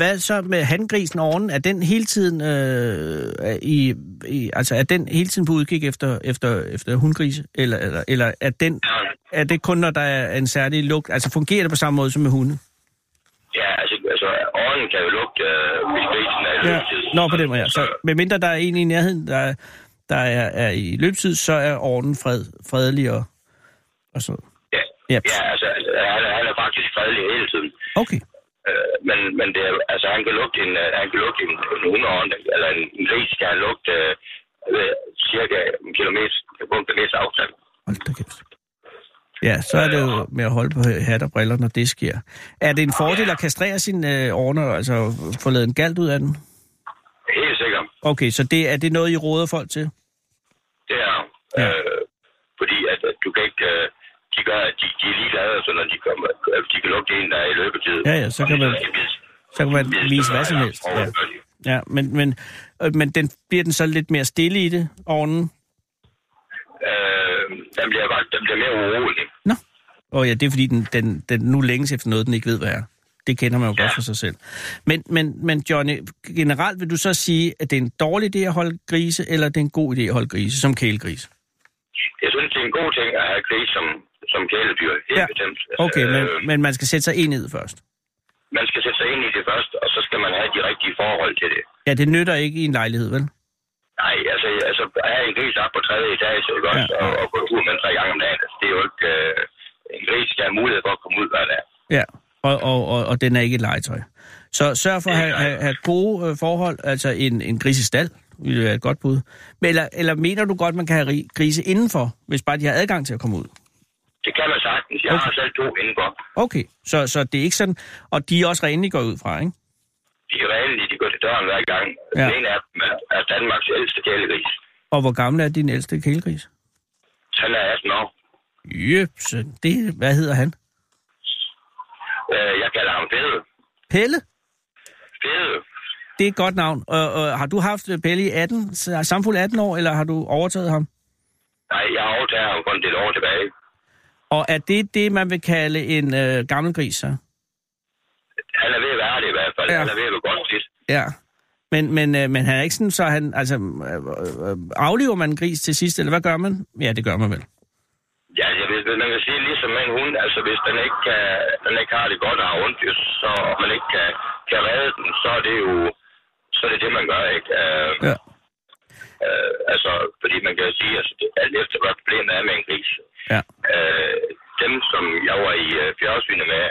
hvad så med handgrisen oven? Er den hele tiden øh, i, i, altså er den hele tiden på udkig efter, efter, efter hundgrise? Eller, eller, eller er, den, er det kun, når der er en særlig lugt? Altså fungerer det på samme måde som med hunde? Ja, altså, åren kan jo lugte, øh, hvis grisen er i Ja, løbetid. nå på den måde, ja. Så medmindre der er en i nærheden, der, der er, er i løbetid, så er orden fred, fredelig og, og så. Ja, Ja. ja altså, han, er- han er faktisk fredelig hele tiden. Okay. Øh, men, men det er, altså, han kan lugte en, øh, han kan lugte en, en hundeånd, eller en, en gris kan lugte øh, cirka en kilometer, på en kilometer afstand. Hold da kæft. Ja, så er det jo med at holde på hat og briller, når det sker. Er det en fordel at kastrere sin øh, ordner, altså få lavet en galt ud af den? Helt sikkert. Okay, så det, er det noget, I råder folk til? Det er, Ja. øh, fordi at, at du kan ikke, øh, de, gør, de, de er ligeglade, så når de kommer, øh, de kan lugte en, der er i løbetid. Ja, ja, så kan man, så kan man vise hvad som helst. Ja, ja men, men, øh, men den, bliver den så lidt mere stille i det, ovnen? Den bliver, bare, den bliver mere urolig. Og ja, det er fordi, den, den, den nu længes efter noget, den ikke ved, hvad er. Det kender man jo ja. godt for sig selv. Men, men, men Johnny, generelt vil du så sige, at det er en dårlig idé at holde grise, eller det er en god idé at holde grise som kælegris? Jeg synes, det er en god ting at have gris som, som kæledyr. Helt Ja. bestemt. Okay, men, Øh, men man skal sætte sig ind i det først. man skal sætte sig ind i det først, og så skal man have de rigtige forhold til det. Ja, det nytter ikke i en lejlighed, vel? Nej, altså, altså at have en gris op på tredje etage, ikke også, Ja. og, og gå tur med tre gange om dagen, altså, det er jo ikke... Øh, en gris skal have mulighed for at komme ud hver dag. Ja, og, og, og, og den er ikke et legetøj. Så sørg for at have, have, have gode øh, forhold, altså en, en grisestal ville være et godt bud. Men, eller, eller mener du godt, man kan have ri- grise indenfor, hvis bare de har adgang til at komme ud? Det kan man sagtens. Jeg Jeg har selv to indenfor. Okay, så, så det er ikke sådan... Og de er også rene, går ud fra, ikke? De er renlige, de døren hver gang. Ja. Den ene af dem er, er Danmarks ældste kælegris. Og hvor gammel er din ældste kælegris? Han er 18 år. Jøpse, det... Hvad hedder han? Øh, jeg kalder ham Fede. Pelle? Fede. Det er et godt navn. Og, og har du haft Pelle i 18, samfuld 18 år, eller har du overtaget ham? Nej, jeg har overtaget ham for en del år tilbage. Og er det det, man vil kalde en øh, gammel gris, så? Han er ved at være det i hvert fald. Ja. Han er ved at være godt. Ja. Men, men, øh, men han er ikke sådan, så han... Altså, øh, øh, aflever man en gris til sidst, eller hvad gør man? Ja, det gør man vel. Ja, jeg ved, man kan sige ligesom med en hund, altså hvis den ikke, kan, den ikke har det godt og har ondt, så og man ikke kan, kan redde den, så er det jo så er det det, man gør, ikke? Uh, Ja. uh, altså, fordi man kan jo sige, altså, det- alt efter hvad problemet er med en gris. Ja. Uh, dem, som jeg var i fjernsynet med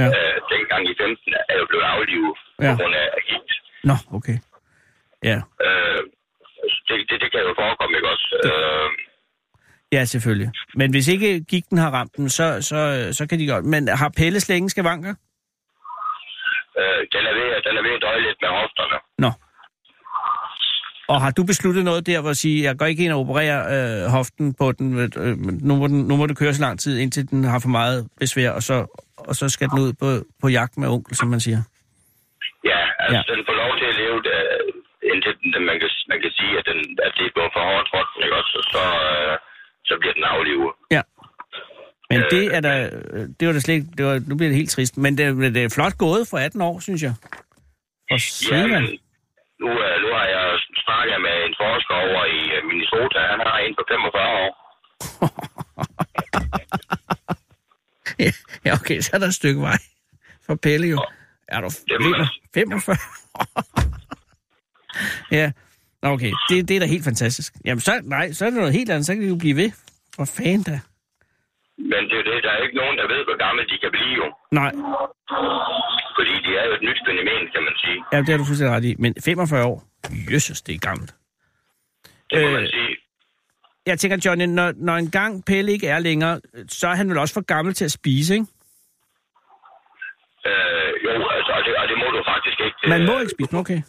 Ja. uh, dengang i 15, er jo blevet aflivet Ja. på grund af gigt. Nå, okay. Ja, Uh, det, det, det kan jo forekomme, ikke også? Uh, ja selvfølgelig. Men hvis ikke gigten har ramt dem, så, så, så kan de godt... Men har Pelle slet ingen skavanker? den, er ved, den er ved at døje lidt med hofterne. Nå. Og har du besluttet noget der, hvor at sige, jeg går ikke ind og opererer øh, hoften på den, øh, men nu, må den, nu må det køre så lang tid, indtil den har for meget besvær, og så, og så skal den ud på, på jagt med onkel, som man siger. Ja, altså Ja. den får lov til at leve, det, indtil den, man, kan, man kan sige, at, den, at det er gået for hårdt for den, ikke også? Og så, øh, så bliver den aflivet. Ja. Men Øh, det er da, øh, det var da slet det var, nu bliver det helt trist, men det, det er flot gået for 18 år, synes jeg. For ja, men nu, øh, nu har jeg snakket med en forsker over i øh, Minnesota. Han har en på 45 år. ja, okay, så er der et stykke vej for Pelle jo. Er du Det må man- 45? ja, Nå, okay, det, det er da helt fantastisk. Jamen, så, nej, så er det noget helt andet, så kan de jo blive ved. For fanden da. Men det er jo det, der er ikke nogen, der ved, hvor gamle de kan blive jo. Nej, Fordi de er jo et nyt fænomen, kan man sige. ja, det har du fuldstændig ret i. Men 45 år, jøsses, det er gammelt. Det må Øh, man sige. Jeg tænker, Johnny, når, når en gang Pelle ikke er længere, så er han vel også for gammel til at spise, ikke? Øh, jo, altså, og det, og det må du faktisk ikke. Det, Man må ikke spise, okay.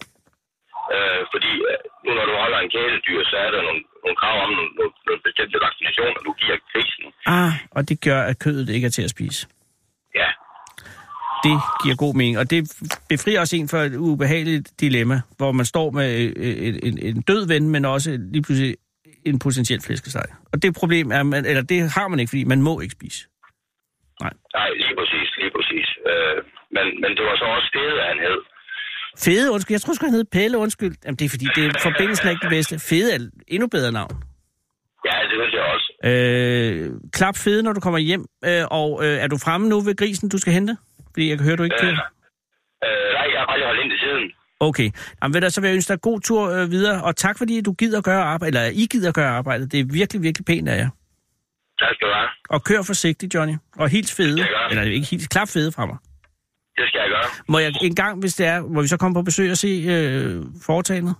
Øh, fordi øh, nu når du holder en kæledyr, så er der nogle, nogle krav om nogle, nogle, bestemte vaccinationer, du giver grisen. Ah, og det gør, at kødet ikke er til at spise. Det giver god mening, og det befrier også en for et ubehageligt dilemma, hvor man står med øh, en, en, en død ven, men også lige pludselig en potentiel flæskesteg. Og det problem er, man, eller det har man ikke, fordi man må ikke spise. nej, lige præcis, lige præcis. Øh, men, men det var så også stedet, han hed. Fede, undskyld. Jeg tror sgu, han hed Pelle, undskyld. Jamen, det er fordi, det er forbindelsen er ikke det bedste. Fede er endnu bedre navn. Ja, det synes jeg også. Øh, klap fede, når du kommer hjem. Øh, og øh, er du fremme nu ved grisen, du skal hente? Fordi jeg kan høre, du ikke Øh, kører. øh, nej, jeg har aldrig holdt ind til siden. Okay. Jamen, ved du, så vil jeg ønske dig god tur øh, videre. Og tak, fordi du gider gøre arbejde, eller I gider gøre arbejdet. Det er virkelig, virkelig pænt af jer. Tak skal du have. Og kør forsigtigt, Johnny. Og hils fede. gøre. Eller ikke hils, klap fede fra mig. Det skal jeg gøre. Må jeg en gang, hvis det er, må vi så komme på besøg og se øh, foretagendet?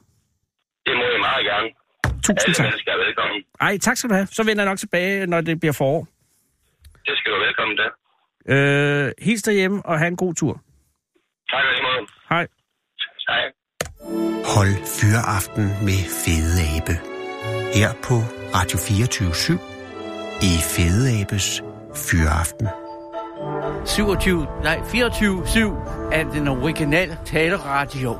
Det må jeg meget gerne. Tusind Alle tak. er velkommen. Ej, tak skal du have. Så vender jeg nok tilbage, når det bliver forår. Det skal du være velkommen til. Øh, hils derhjemme, og have en god tur. Tak lige måde. Hej. Hej. Hold Fyraften med Fede Abe. Her på Radio 24 i Fede Abes Fyraften. 27, nej, 24-7 af den originale taleradio.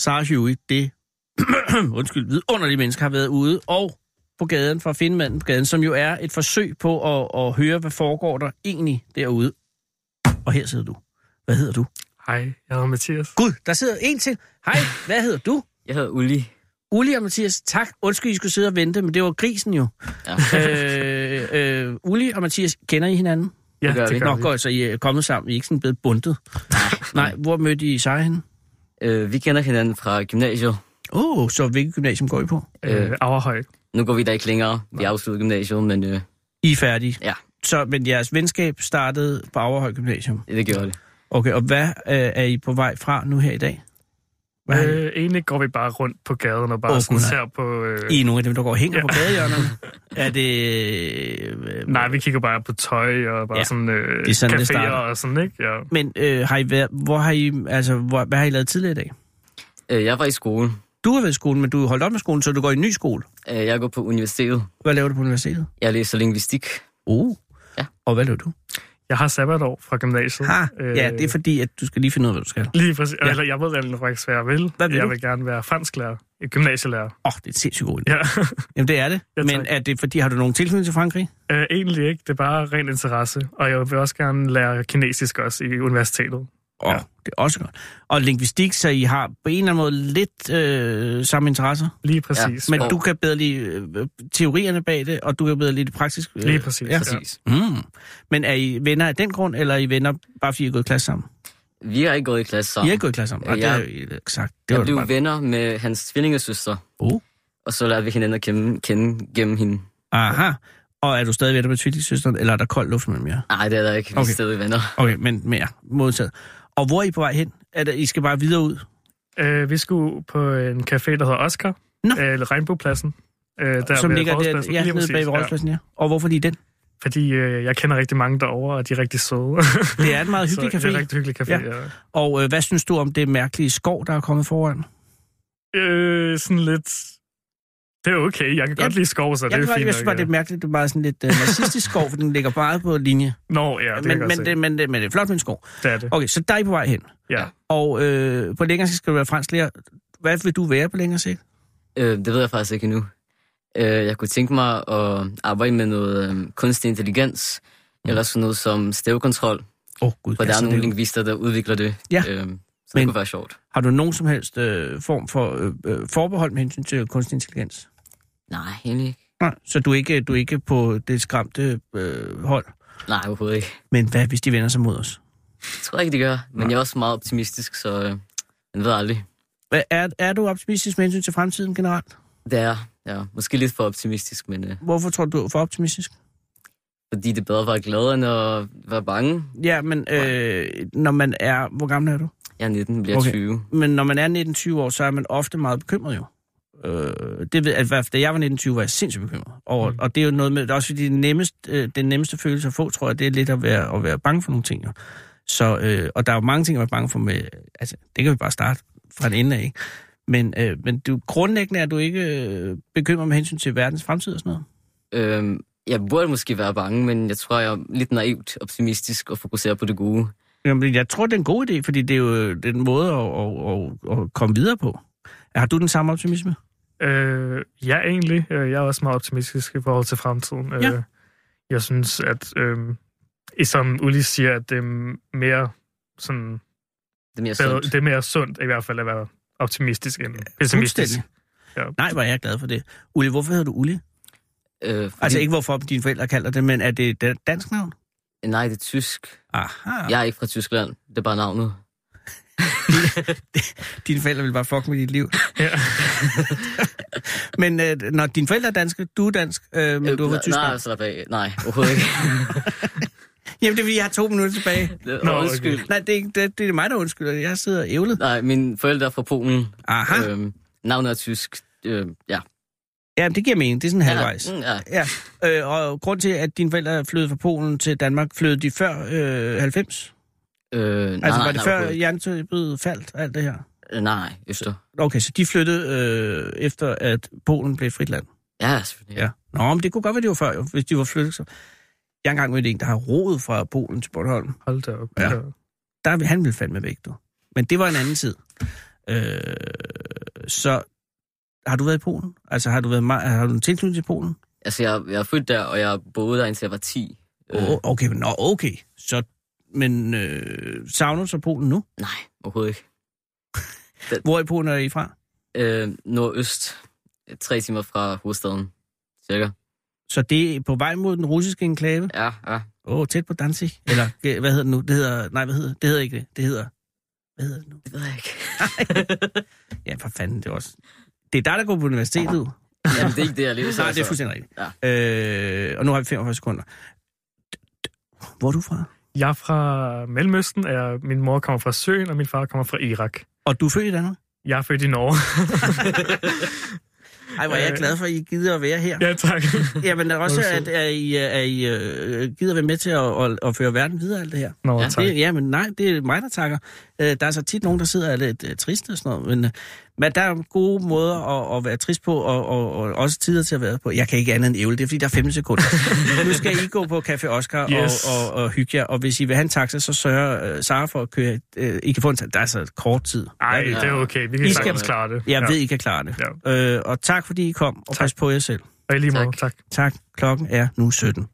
Sarah Huey, det undskyld, vidunderlige mennesker har været ude og på gaden for at finde manden på gaden, som jo er et forsøg på at, at høre, hvad foregår der egentlig derude. Og her sidder du. Hvad hedder du? Hej, jeg hedder Mathias. Gud, der sidder en til. Hej, hvad hedder du? Jeg hedder Uli. Uli og Mathias, tak. Undskyld, I skulle sidde og vente, men det var grisen jo. Ja. øh, øh, Uli og Mathias, kender I hinanden? Ja, Det gør det vi. gør Nå, vi. godt, så I er kommet sammen. I er ikke sådan blevet bundet. Nej, hvor mødte I sig henne? Øh, vi kender hinanden fra gymnasiet. Åh, oh, så hvilket gymnasium går I på? Øh, Averhøj. Nu går vi der ikke længere. Vi afsluttede gymnasiet, men øh, I er færdige? Ja. Så, men jeres venskab startede på Averhøj Gymnasium? det gjorde det. Okay, og hvad øh, er I på vej fra nu her i dag? Hvad? Øh, egentlig går vi bare rundt på gaden og bare oh, sådan ser på... Øh, I er nogle af dem, der går og hænger ja. Ja. på gadehjørnerne? Er det... Øh, Nej, vi kigger bare på tøj og bare Ja, ja, sådan, øh, det er sådan, det caféer starter. og sådan, ikke? Ja. Men øh, har I været, hvor har I, altså, hvor, hvad har I lavet tidligere i dag? Øh, jeg var i skole. Du har været i skole, men du holdt op med skolen, så du går i en ny skole. Øh, jeg går på universitetet. Hvad laver du på universitetet? Jeg læser linguistik. Uh. Ja. Og hvad laver du? Jeg har sabbatår fra gymnasiet. Ha, ja, det er fordi, at du skal lige finde ud af, hvad du skal. Lige præcis. Ja. Eller jeg ved egentlig faktisk, hvad jeg vil. Hvad vil jeg du? vil gerne være fransklærer. Gymnasielærer. Åh, oh, det er sindssygt god idé. Ja. Jamen, det er det. Ja, men er det fordi, har du nogen tilknytning til Frankrig? Øh, egentlig ikke. Det er bare ren interesse. Og jeg vil også gerne lære kinesisk også i universitetet. Oh, ja. det er også godt. Og linguistik, så I har på en eller anden måde lidt øh, samme interesser? Lige præcis. Men Og- du kan bedre lide øh, teorierne bag det, og du kan bedre lide det praktiske? Øh, Lige præcis, ja. Præcis. Mm. Men er I venner af den grund, eller er I venner bare fordi I er gået i klasse sammen? Vi har ikke gået i klasse I sammen. er ikke gået i klasse sammen? Nej, det jeg, har I ikke sagt. Det jeg var blev bare... venner med hans tvillingesøster. Oh. Og så lærte vi hinanden at kende, kende gennem hende. Aha. Og er du stadig venner med tvillingssøsteren, eller er der kold luft mellem jer? Nej, det er der ikke. Vi er Okay. stadig venner. Okay, men mere modtaget. Og hvor er I på vej hen? Er det, I skal bare videre ud? Øh, vi skulle på en café, der hedder Oscar. Nå. Øh, Regnbuepladsen. Øh, der som ligger der, ja, Lige nede bag ved Rådhuspladsen, ja. Og hvorfor lige den? Fordi øh, jeg kender rigtig mange derovre, og de er rigtig søde. Det er en meget hyggelig café. Det er en rigtig hyggelig café, Ja. ja. ja. Og øh, hvad synes du om det mærkelige skov, der er kommet foran? Øh, sådan lidt... Det er okay. Jeg kan godt lide skov, så jeg, det er godt- fint. jeg synes bare, det er mærkeligt. Det er bare sådan lidt uh, nazistisk skov, for den ligger meget på linje. Nå, ja, det men, men, det, men, det, men det er flot med en skov. Det er det. Okay, så der er I på vej hen. Ja. Og øh, på længere sigt skal du være fransklærer. Hvad vil du være på længere sigt? Øh, det ved jeg faktisk ikke endnu. Øh, jeg kunne tænke mig at arbejde med noget øh, kunstig intelligens, mm. eller sådan noget som stavekontrol. Åh, oh, gud. For der ja, er så nogle lingvister, der udvikler det. Ja. Øh, så Men- det kunne være sjovt. Har du nogen som helst øh, form for øh, øh, forbehold med hensyn til kunstig intelligens? Nej, egentlig ikke. Nej, så du er ikke, du er ikke på det skræmte øh, hold? Nej, overhovedet ikke. Men hvad, hvis de vender sig mod os? Det tror jeg ikke, det gør. Men jeg er også meget optimistisk, så øh, man ved aldrig. Hvad, er, er du optimistisk med hensyn til fremtiden generelt? Det er ja, måske lidt for optimistisk, men øh, Hvorfor tror du, du er for optimistisk? fordi det er bedre at være glad, end at være bange. Ja, men øh, når man er... Hvor gammel er du? Jeg er 19, bliver okay. 20. Men når man er 19-20 år, så er man ofte meget bekymret jo. Øh, det ved, hvert fald, da jeg var 19-20, var jeg sindssygt bekymret. Og, mm. og det er jo noget med, det er også fordi den nemmeste, øh, den nemmeste følelse at få, tror jeg, det er lidt at være, at være bange for nogle ting. Jo. Så, øh, og der er jo mange ting, at være bange for med, altså, det kan vi bare starte fra en ende af, ikke? Men, øh, men du, grundlæggende er du ikke øh, bekymret med hensyn til verdens fremtid og sådan noget? Øhm, jeg burde måske være bange, men jeg tror, jeg er lidt naivt optimistisk og fokuserer på det gode. Jamen, jeg tror, det er en god idé, fordi det er jo det er en måde at, at, at, at komme videre på. Har du den samme optimisme? Øh, ja, egentlig. Øh, Jeg er også meget optimistisk i forhold til fremtiden. Ja. Øh, Jeg synes, at øh, som Uli siger, at det er mere sådan... Det er mere bedre, sundt. det er mere sundt i hvert fald at være optimistisk end pessimistisk. Ja. Nej, hvor er jeg glad for det. Uli, hvorfor hedder du Uli? Øh, fordi, Altså ikke hvorfor dine forældre kalder det, men er det et da- dansk navn? Nej, det er tysk. Aha. Jeg er ikke fra Tyskland. Det er bare navnet. Dine forældre vil bare fuck med dit liv. Ja. men øh, når dine forældre er danske, du er dansk, øh, men Øh, du er fra nej, Tyskland. Nej, slap af. Nej, overhovedet ikke. Jamen det er fordi, jeg har to minutter tilbage. Nå, undskyld. Nej, det er, ikke- det, det er mig, der undskylder. Jeg sidder og ævlet. Nej, mine forældre er fra Polen. Aha. Øhm, navnet er tysk. Øh, ja. Ja, det giver mening. Det er sådan Ja, halvvejs. mm, ja. Ja. Øh, og grund til, at dine forældre flyttede fra Polen til Danmark, flyttede de før øh, 90? Øh, altså nej, var det nej, før jerntøjet faldt, alt det her? Øh, Nej, efter. Okay, så de flyttede øh, efter, at Polen blev frit land? Ja, selvfølgelig. Ja. Nå, men det kunne godt være, det var før, jo, hvis de var flyttet. Så. Jeg engang mødt en, der har roet fra Polen til Bornholm. Hold da op. Ja. Der vil han ville fandme væk, du. Men det var en anden tid. Øh, så har du været i Polen? Altså, har du, været meget, har du en tilknytning til Polen? Altså, jeg, jeg er født der, og jeg boede der, indtil jeg var 10. Øh, Oh, okay, men, nå, okay. Så, men øh, savner du så Polen nu? Nej, overhovedet ikke. Hvor i Polen er I fra? Øh, nordøst. Tre timer fra hovedstaden, cirka. Så det er på vej mod den russiske enklave? Ja, ja. Åh, oh, tæt på Danzig? Eller hvad hedder det nu? Det hedder, nej, hvad hedder det? Det hedder ikke det. Det hedder, hvad hedder det nu? Det ved jeg ikke. Ja, for fanden, det er også... Det er dig, der går på universitetet. Jamen, det er ikke det, jeg læser. Nej, det er altså. fuldstændig rigtigt. Ja. Øh, og nu har vi 45 sekunder. Hvor er du fra? Jeg er fra Mellemøsten. Jeg, min mor kommer fra Søen, og min far kommer fra Irak. Og du er født i Danmark? Jeg er født i Norge. Ej, hvor er jeg glad for, at I gider at være her. Ja, tak. Jamen, er også, er at, at I, er I øh, gider være med til at, at, at føre verden videre, alt det her. Nå, ja, tak. Det, ja, men nej, det er mig, der takker. Øh, der er så tit nogen, der sidder og er lidt øh, triste og sådan noget, men, øh, men der er gode måder at, at være trist på, og, og, og også tider til at være på. Jeg kan ikke andet end ævle, det er fordi, der er 15 sekunder. nu skal I gå på Café Oscar Yes. og, og, og hygge jer, og hvis I vil have en taxa, så sørger øh, Sara for at køre. Øh, I kan få en taxa, der er så kort tid. Ej, Jeg ved- det er okay. Vi kan I sagtens klare det. Jeg Ja. ved, I kan klare det. Ja. Øh, og tak, fordi I kom, og pas på jer selv. Og i lige måde, tak. Tak. Klokken er nu 17.